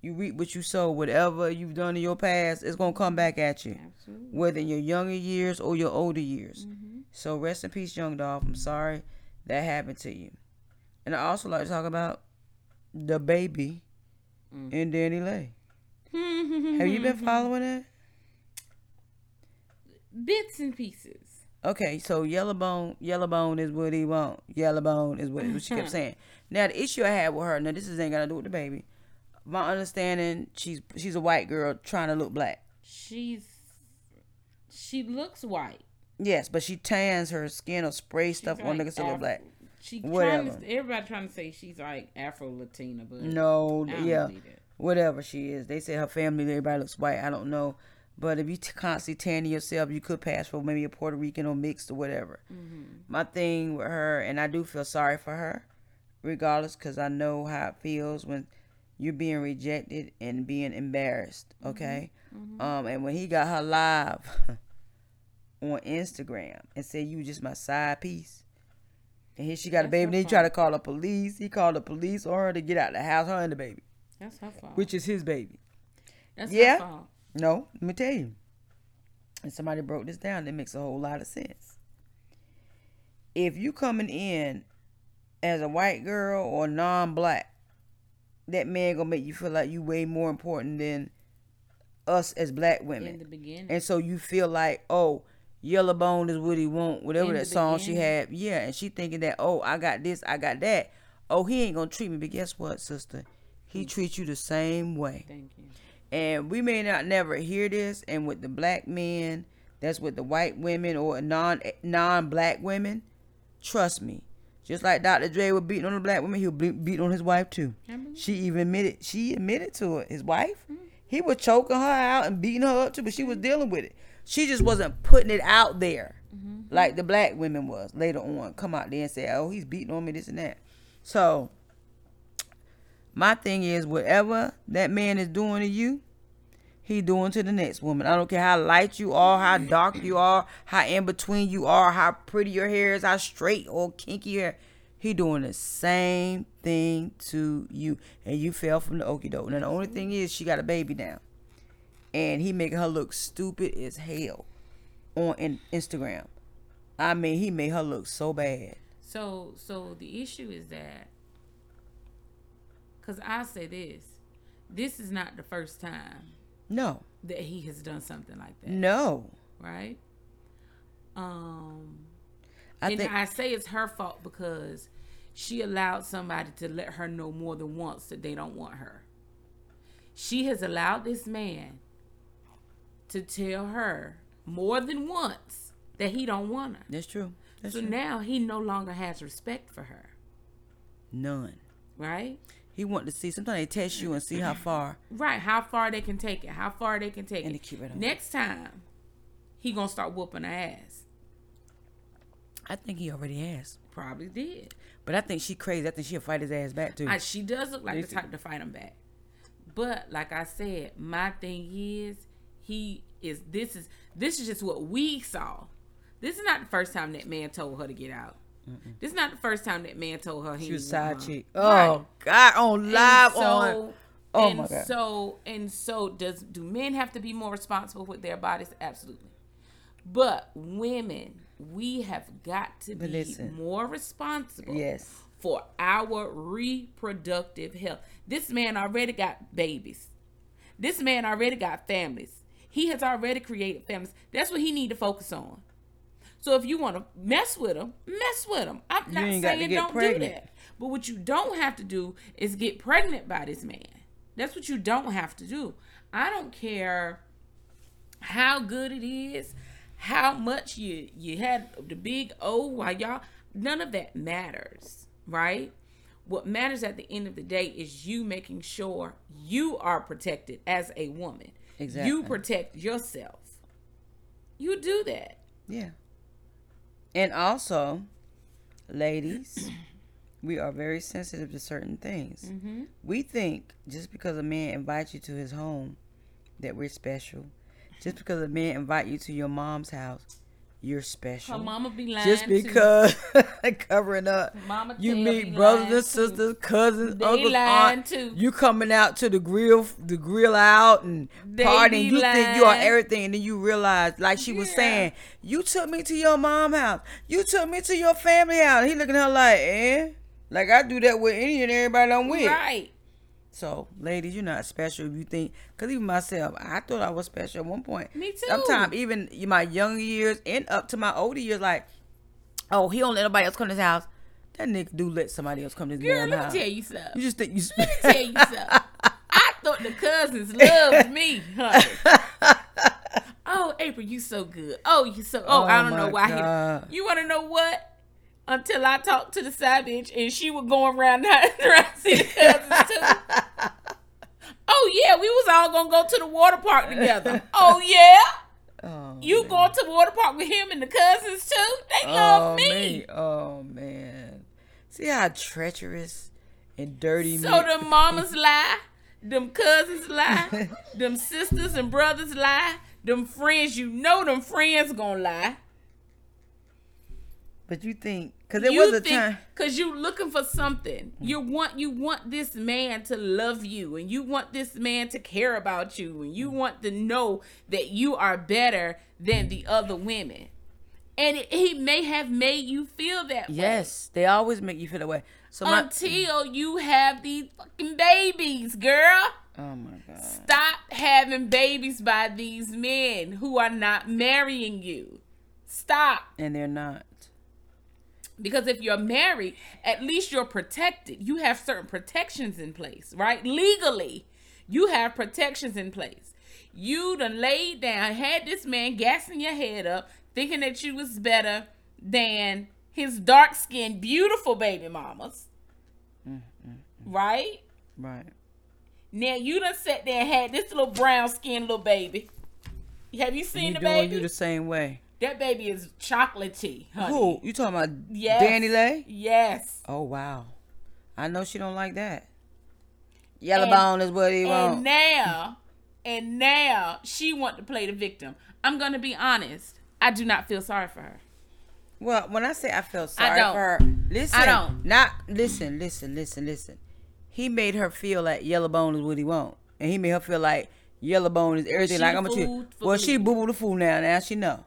you reap what you sow. Whatever you've done in your past, it's gonna come back at you, Absolutely. whether in your younger years or your older years. Mm-hmm. So rest in peace, young Dolph. I'm sorry that happened to you. And I also like to talk about DaBaby mm. and DaniLeigh. [LAUGHS] Have you been following that? Bits and pieces. Okay, so Yellowbone, Yellowbone is what he want. Yellowbone is what, what she kept [LAUGHS] saying. Now the issue I had with her, now this is ain't got to do with the baby. My understanding, she's she's a white girl trying to look black. She's she looks white. Yes, but she tans her skin or spray stuff She's on like niggas to look black. She Whatever. trying to, everybody trying to say she's like Afro Latina, but No, yeah, whatever she is. They say her family, everybody looks white. I don't know, but if you t- constantly tanning yourself, you could pass for maybe a Puerto Rican or mixed or whatever. Mm-hmm. My thing with her, and I do feel sorry for her, regardless, because I know how it feels when you're being rejected and being embarrassed. Okay, um, and when he got her live [LAUGHS] on Instagram and said you just my side piece. And here she got a baby. Then he tried to call the police. He called the police on her to get out the house, her and the baby, That's her fault. which is his baby. That's yeah. her fault. No, let me tell you. And somebody broke this down. That makes a whole lot of sense. If you coming in as a white girl or non-black, that man gonna make you feel like you way more important than us as black women. In the beginning. And so you feel like, oh, yellow bone is what he want, whatever that song she had. Yeah, and she thinking that, oh, I got this, I got that. Oh, he ain't gonna treat me, but guess what, sister? He Hmm. treats you the same way. Thank you. And we may not never hear this, and with the black men, that's with the white women or non non black women. Trust me, just like Dr. Dre was beating on the black woman, he was beating on his wife too. She even admitted she admitted to it. His wife, mm. he was choking her out and beating her up too, but she was dealing with it. She just wasn't putting it out there mm-hmm. like the black women was later on. Come out there and say, "Oh, he's beating on me, this and that." So my thing is, whatever that man is doing to you, he doing to the next woman. I don't care how light you are, how dark you are, how in between you are, how pretty your hair is, how straight or kinky your hair. He doing the same thing to you, and you fell from the okie doke. Now the only thing is, she got a baby now, and he making her look stupid as hell on in- Instagram. I mean, he made her look so bad. So so the issue is that cuz I say this. This is not the first time No, that he has done something like that, no. right? Um I and think I say it's her fault because she allowed somebody to let her know more than once that they don't want her. She has allowed this man to tell her more than once that he don't want her. that's true. That's So true. now he no longer has respect for her, None. right? He want to see. Sometimes they test you and see how far. Right, how far they can take it, how far they can take And it. keep it on. Next time, he gonna start whooping her ass. I think he already has. Probably did. But I think she crazy. I think she'll fight his ass back too. I, she does look like the type to fight him back. But like I said, my thing is he is this is this is just what we saw. This is not the first time that man told her to get out. This is not the first time that man told her he she was side her. chick. Oh, right. Oh God, on live so, on. Oh and my God. So and so does do men have to be more responsible with their bodies? Absolutely. But women, we have got to But be listen. more responsible Yes. for our reproductive health. This man already got babies. This man already got families. He has already created families. That's what he need to focus on. So if you want to mess with him, mess with him. I'm not ain't got to saying don't pregnant. do that. But what you don't have to do is get pregnant by this man. That's what you don't have to do. I don't care how good it is, how much you you had the big O while y'all none of that matters, right? What matters at the end of the day is you making sure you are protected as a woman. Exactly. You protect yourself. You do that. Yeah. And also, ladies, we are very sensitive to certain things. Mm-hmm. We think just because a man invites you to his home that we're special. Just because a man invite you to your mom's house, you're special. Her mama be lying. just too. because [LAUGHS] covering up. Mama You meet brothers lying, and too. sisters, cousins, They uncles, lying, aunt. too. You coming out to the grill, the grill out and They partying. You think you are everything, and then you realize, like she was saying, you took me to your mom house. You took me to your family house. He looking at her like, eh? Like I do that with any and everybody I'm with. Right. So, ladies, you're not special if you think. Cause even myself, I thought I was special at one point. Me too. Sometimes even in my young years and up to my older years, like, oh, he don't let nobody else come to his house. That nigga do let somebody else come to his Girl, damn let house. me tell you something. You just think you. Let me tell you something. I thought the cousins [LAUGHS] loved me, honey. Oh, April, you so good. Oh, you so. Oh, Oh, I don't know why. God. He, you want to know what? Until I talked to the side bitch and she was going around [LAUGHS] around to see the cousins. We was all gonna go to the water park together. [LAUGHS] Oh yeah, oh, you man. going to the water park with him and the cousins too? They oh, love oh, me. Man. Oh man. See how treacherous and dirty. So them [LAUGHS] mamas lie, them cousins lie, [LAUGHS] them sisters and brothers lie, them friends you know them friends gonna lie. But you think, cause there you was a think, time. cause you're looking for something. Hmm. You want you want this man to love you, and you want this man to care about you, and you hmm. want to know that you are better than the other women. And it, he may have made you feel that way. Yes, they always make you feel that way. So my, Until you have these fucking babies, girl. oh my god, Stop having babies by these men who are not marrying you. Stop. and they're not. Because if you're married, at least you're protected. You have certain protections in place, right? Legally, you have protections in place. You done laid down, had this man gassing your head up, thinking that you was better than his dark skinned, beautiful baby mamas. Right? Right. Now you done sat there and had this little brown skinned little baby. Have you seen he the doing baby? you the same way. That baby is chocolatey, honey. Who you talking about? Yes. DaniLeigh? Yes. Oh wow, I know she don't like that. Yellow And- bone is what he And want. now, and now she want to play the victim. I'm gonna be honest. I do not feel sorry for her. Well, when I say I feel sorry don't. for her, listen. I don't. Not listen, listen, listen, listen. He made her feel like yellow bone is what he want, and he made her feel like yellow bone is everything. she like I'm a for Well, she boo boo the fool now. Now she know.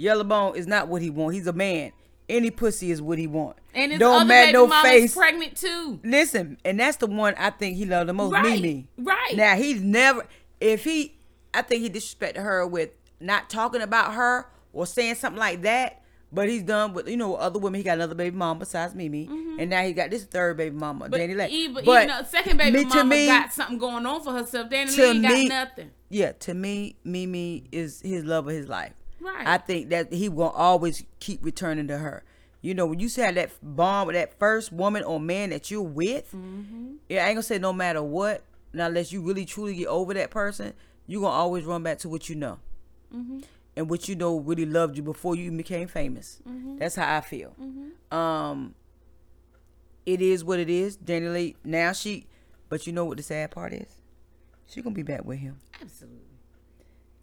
Yellow bone is not what he want. He's a man. Any pussy is what he want. And his Don't other matter baby no mama's face. pregnant too. Listen, and that's the one I think he loved the most. Right, Mimi. right. Now he's never. If he, I think he disrespected her with not talking about her or saying something like that. But he's done with you know other women. He got another baby mama besides Mimi, and now he got this third baby mama, Mm-hmm. But DaniLeigh. even, But even second baby me- mama got something going on for herself. Dani ain't got me- nothing. yeah, to me, Mimi is his love of his life. Right. I think that he will always keep returning to her. You know, when you had that bond with that first woman or man that you're with, Mm-hmm. yeah, I ain't gonna say no matter what. Now, unless you really truly get over that person, you're gonna always run back to what you know, Mm-hmm. and what you know really loved you before you became famous. Mm-hmm. That's how I feel. Um, it is what it is. DaniLeigh now she, but you know what the sad part is? She gonna be back with him. Absolutely.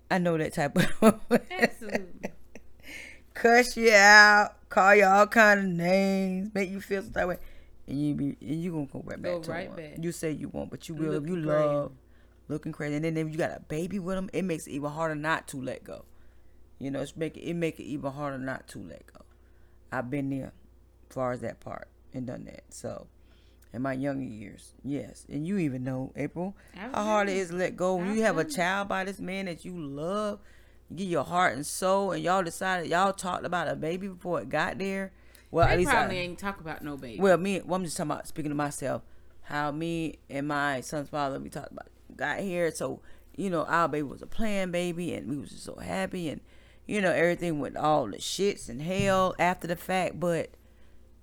I know that type of. Absolutely. [LAUGHS] cuss you out, call you all kind of names, make you feel some type of way, and you be and you gonna go right back Go to right back. You say you won't, but you will. if you Looking love looking crazy, and then if you got a baby with them, it makes it even harder not to let go. You know, it's make it, it make it even harder not to let go. I've been there, as far as that part, and done that. So, in my younger years, yes, and you even know April I've how hard it. is to let go when you have a child by this man that you love. You give your heart and soul, and y'all decided y'all talked about a baby before it got there. Well, at They least probably I, ain't talk about no baby. well, me, well, I'm just talking about speaking to myself. How me and my son's father we talked about got here, so you know our baby was a planned baby, and we was just so happy, and you know everything went all the shits and hell after the fact, but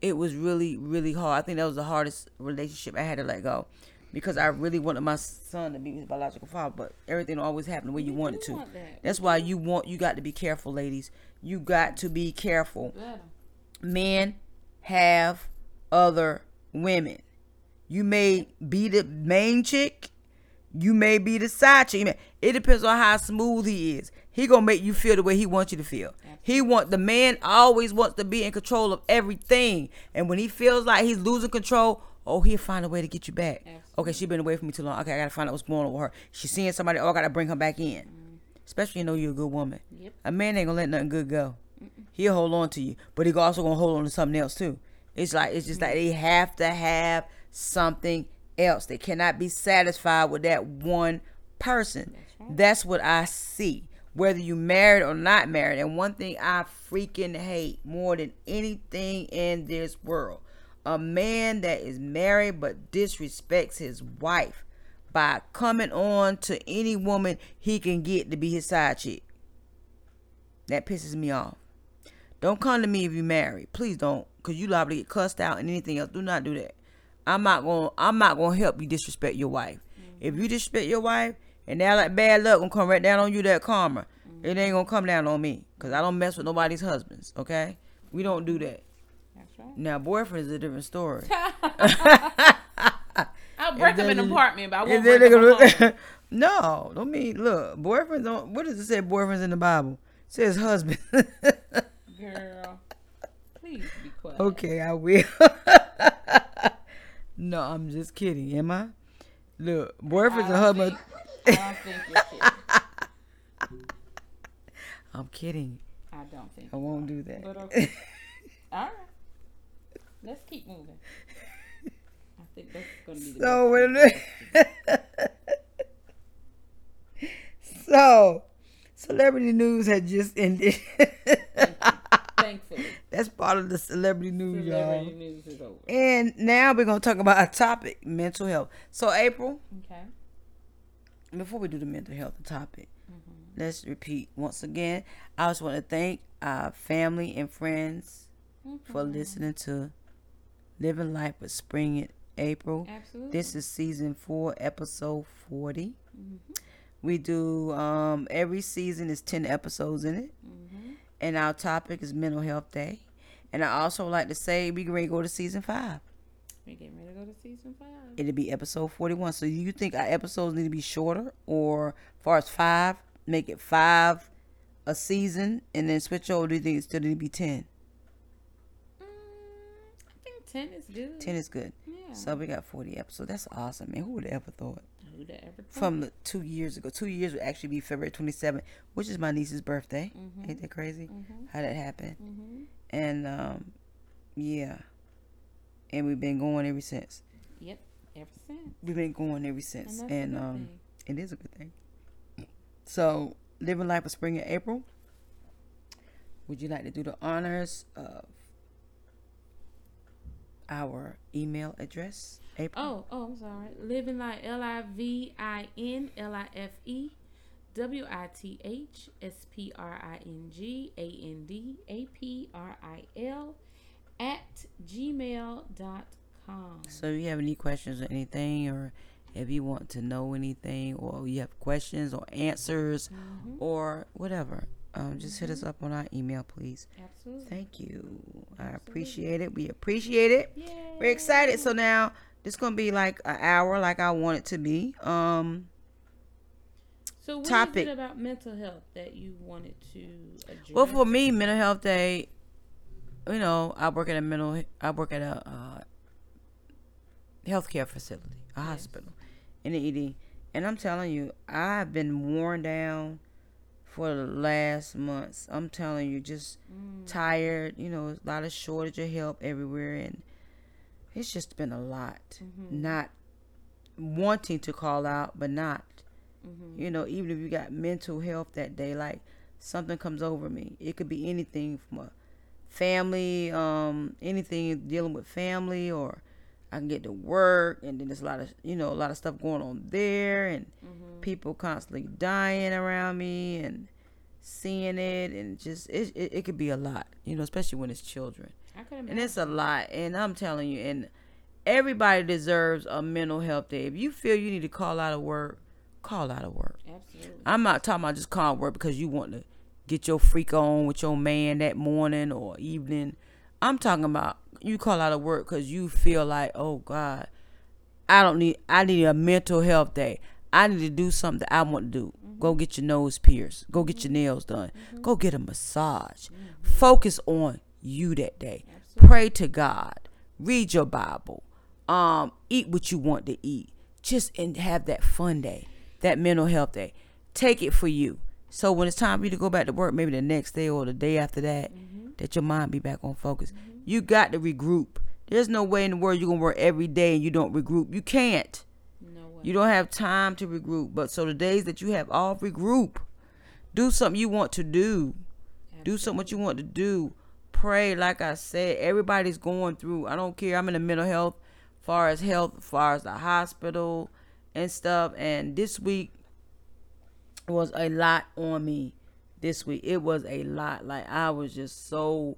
it was really really hard. I think that was the hardest relationship I had to let go. Because I really wanted my son to be his biological father, but everything always happened the way you, You want it do to. want that. That's why you want you got to be careful, ladies. You got to be careful men have other women. You may be the main chick. You may be the side chick. It depends on how smooth he is. He gonna make you feel the way he wants you to feel. He want the man always wants to be in control of everything. And when he feels like he's losing control, oh, he'll find a way to get you back. Absolutely. Okay, she been away from me too long. Okay, I gotta find out what's going on with her. She's seeing somebody. Oh, I gotta bring her back in. Mm-hmm. Especially you know you're a good woman. Yep. A man ain't gonna let nothing good go. He'll hold on to you, but he also gonna hold on to something else too. It's like it's just like mm-hmm. they have to have something else. They cannot be satisfied with that one person. That's what I see. Whether you married or not married. And one thing I freaking hate more than anything in this world. A man that is married but disrespects his wife by coming on to any woman he can get to be his side chick. That pisses me off. Don't come to me if you're married. Please don't, cause you liable to get cussed out and anything else. Do not do that. I'm not gonna. I'm not gonna help you disrespect your wife. Mm-hmm. If you disrespect your wife, and now that bad luck gonna come right down on you, that karma, it ain't gonna come down on me, cause I don't mess with nobody's husbands. Okay, we don't do that. That's right. Now, boyfriend is a different story. [LAUGHS] I'll break up an apartment, but I won't break up a [LAUGHS] no, don't mean look. Boyfriends don't. What does it say? Boyfriends in the Bible it says husband. [LAUGHS] Girl, please be quiet. okay, I will. no, I'm just kidding. Am I? Look, boyfriends don't husband. Think- I don't think you're kidding. [LAUGHS] I'm kidding. I don't. think. I won't do that. But okay. [LAUGHS] All right. Let's keep moving. I think that's gonna be the So best. when [LAUGHS] so celebrity news had just ended. Thankfully, That's part of the celebrity news, celebrity y'all. news is over. And now we're gonna talk about a topic: mental health. So April, Okay. Before we do the mental health topic, Mm-hmm. let's repeat once again. I just want to thank our family and friends for Mm-hmm. listening to Living Life with Spring and April. Absolutely. This is season four, episode 40. Mm-hmm. We do um every season is 10 episodes in it. Mm-hmm. And our topic is mental health day. And I also like to say we can ready to go to season five. We're getting ready to go to season five. It'll be episode 41. So you think our episodes need to be shorter or as far as five, make it five a season and then switch over? Do you think it still need to be 10? Mm, I think ten is good. 10 is good. Yeah. So we got 40 episodes. That's awesome, man. Who would have ever thought? Who'd have ever thought? From the two years ago. Two years would actually be February 27th, which is my niece's birthday. Mhm. Ain't that crazy? Mhm. How that happened? Mhm. And um, yeah. And we've been going ever since. Yep. Ever since. We've been going ever And since. And, a good um, thing. it is a good thing. So, living life of spring and April. Would you like to do the honors of our email address, April? Oh, oh, I'm sorry. Living life, L I V I N L I F E W I T H S P R I N G A N D A P R I L at gmail.com. So, if you have any questions or anything, or if you want to know anything, or you have questions or answers, Mhm. or whatever, um, just hit us up on our email, please. Absolutely. Thank you. I appreciate it. We appreciate it. Yay. We're excited. So now this gonna be like an hour, like I want it to be. Um, So, what is topic. it about mental health that you wanted to address? well, for me, mental health day. You know, I work at a mental. I work at a uh, healthcare facility, a Yes. hospital, in the ED, and I'm telling you, I've been worn down for the last months. I'm telling you, just Mm, tired. You know, a lot of shortage of help everywhere, and it's just been a lot. mhm, Not wanting to call out, but not. mhm. You know, even if you got mental health that day, like something comes over me. It could be anything from a family, um, anything dealing with family, or I can get to work, and then there's a lot of you know a lot of stuff going on there, and Mhm. people constantly dying around me, and seeing it, and just it, it, it could be a lot, you know, especially when it's children. I And it's a lot. And I'm telling you, and everybody deserves a mental health day. If you feel you need to call out of work, call out of work. Absolutely. I'm not talking about just calling work because you want to get your freak on with your man that morning or evening. I'm talking about you call out of work because you feel like, oh God, I don't need. I need a mental health day. I need to do something that I want to do. Mm-hmm. Go get your nose pierced. Go get your mm-hmm. nails done. Mm-hmm. Go get a massage. Focus on you that day. Absolutely. Pray to God. Read your Bible. Um, eat what you want to eat. Just and have that fun day, that mental health day. Take it for you. So when it's time for you to go back to work, maybe the next day or the day after that, mm-hmm. that your mind be back on focus. Mm-hmm. You got to regroup. There's no way in the world you're gonna work every day and you don't regroup. You can't. No way. You don't have time to regroup. But so the days that you have off, regroup. Do something you want to do. Do something what you want to do. Pray, like I said. Everybody's going through. I don't care. I'm in the mental health, far as health, far as the hospital and stuff. And this week was a lot on me. This week it was a lot. Like I was just so.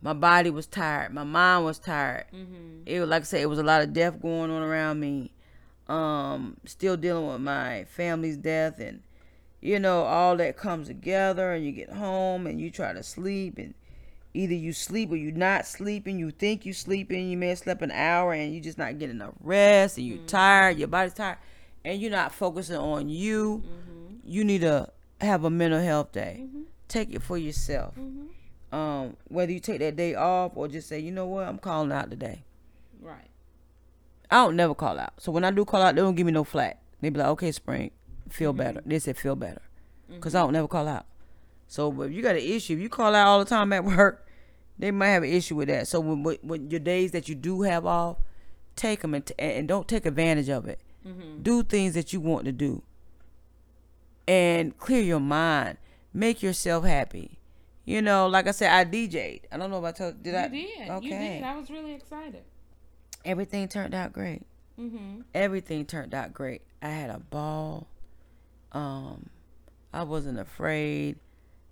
My body was tired. My mind was tired. Mm-hmm. It was like I said. It was a lot of death going on around me. Um, still dealing with my family's death and you know, all that comes together and you get home and you try to sleep and either you sleep or you not sleeping. You think you sleeping, you may have slept an hour and you just not getting enough rest and you're tired, your body's tired, and you're not focusing on you. You need to have a mental health day. Take it for yourself. Um, whether you take that day off or just say, you know what, I'm calling out today. Right. I don't never call out. So when I do call out, they don't give me no flack. They be like, okay, Spring, feel better. They said feel better. Because I don't never call out. So if you got an issue, if you call out all the time at [LAUGHS] work, they might have an issue with that. So when, when, when your days that you do have off, take them and, t- and don't take advantage of it. Mm-hmm. Do things that you want to do, and clear your mind. Make yourself happy. You know, like I said, I DJ'd. I don't know if I told. Did You I? did. Okay. You did. I was really excited. Everything turned out great. Mm-hmm. everything turned out great. I had a ball. Um, I wasn't afraid.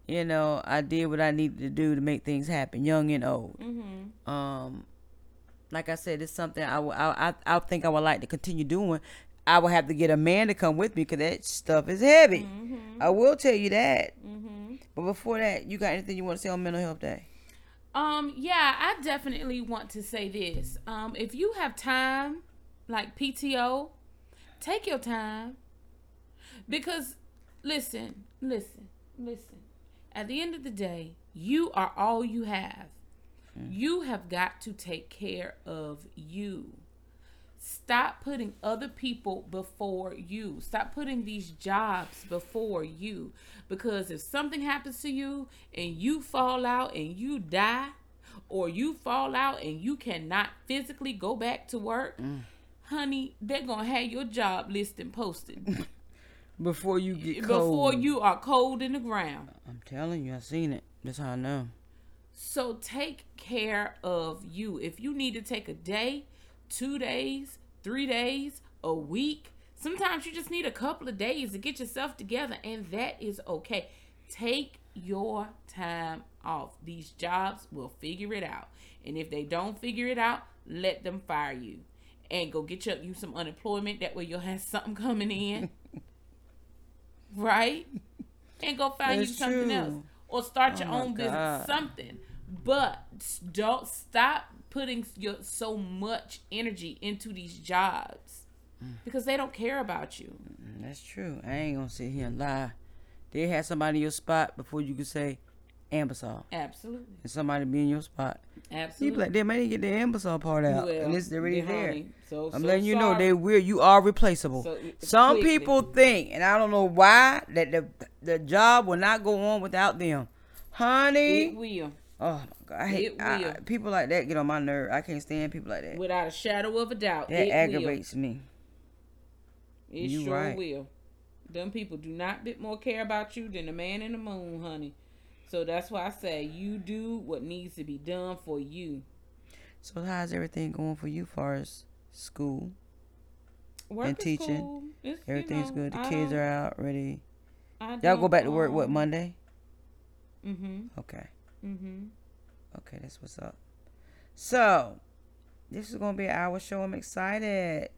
You know, I did what I needed to do to make things happen, young and old. Mm-hmm. Um, like I said, it's something I, w- I, I, I think I would like to continue doing. I would have to get a man to come with me because that stuff is heavy. Mm-hmm. I will tell you that. Mm-hmm. But before that, you got anything you want to say on Mental Health Day? Um, yeah, I definitely want to say this. Um, if you have time, like PTO, take your time. Because listen, listen, listen. At the end of the day, you are all you have. You have got to take care of you. Stop putting other people before you. Stop putting these jobs before you. Because if something happens to you and you fall out and you die, or you fall out and you cannot physically go back to work, mm. honey, they're going to have your job listing posted [LAUGHS] Before you get cold. before you are cold in the ground. I'm telling you, I seen it. That's how I know. So take care of you. If you need to take a day, two days, three days, a week, sometimes you just need a couple of days to get yourself together, and that is okay. Take your time off. These jobs will figure it out. And if they don't figure it out, let them fire you. And go get you, you some unemployment. That way you'll have [LAUGHS] something coming in. right? And go find you something true. else. Or start oh your Oh my own business. Something. But don't stop putting your so much energy into these jobs. Mm. Because they don't care about you. That's true. I ain't gonna sit here and lie. They had somebody in your spot before you could say Ambassador. Absolutely. And somebody be in your spot. You Absolutely. be like, they may get the Ambassador part out. and it's already there. honey. So, I'm so letting you know sorry. they will. You are replaceable. So, Some quickly. people think, and I don't know why, that the the job will not go on without them. Honey, It will. Oh my god, I hate It I- will. People like that. Get on my nerve. I can't stand people like that. Without a shadow of a doubt. That it aggravates me. It You sure right. will. Them people do not bit more care about you than the man in the moon, honey. So that's why I say you do what needs to be done for you. So how's everything going for you, far as school? Work And teaching. cool. It's, you Everything's know, good. The I kids are out ready. Y'all go back to work what Monday? Mm-hmm. Okay. Mhm. Okay, that's what's up. So, this is gonna be an hour show. I'm excited.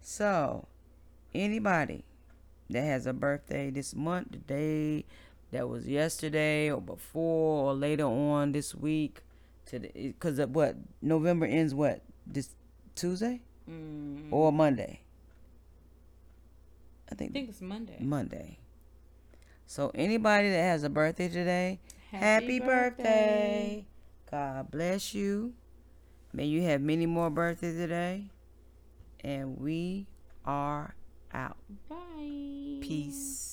So, anybody that has a birthday this month, the day that was yesterday or before or later on this week, to because what November ends what this Tuesday Mm. or Monday. I think, I think it's Monday. Monday. So anybody that has a birthday today, Happy, birthday. God bless you. May you have many more birthdays today. And we are out. Bye. Peace.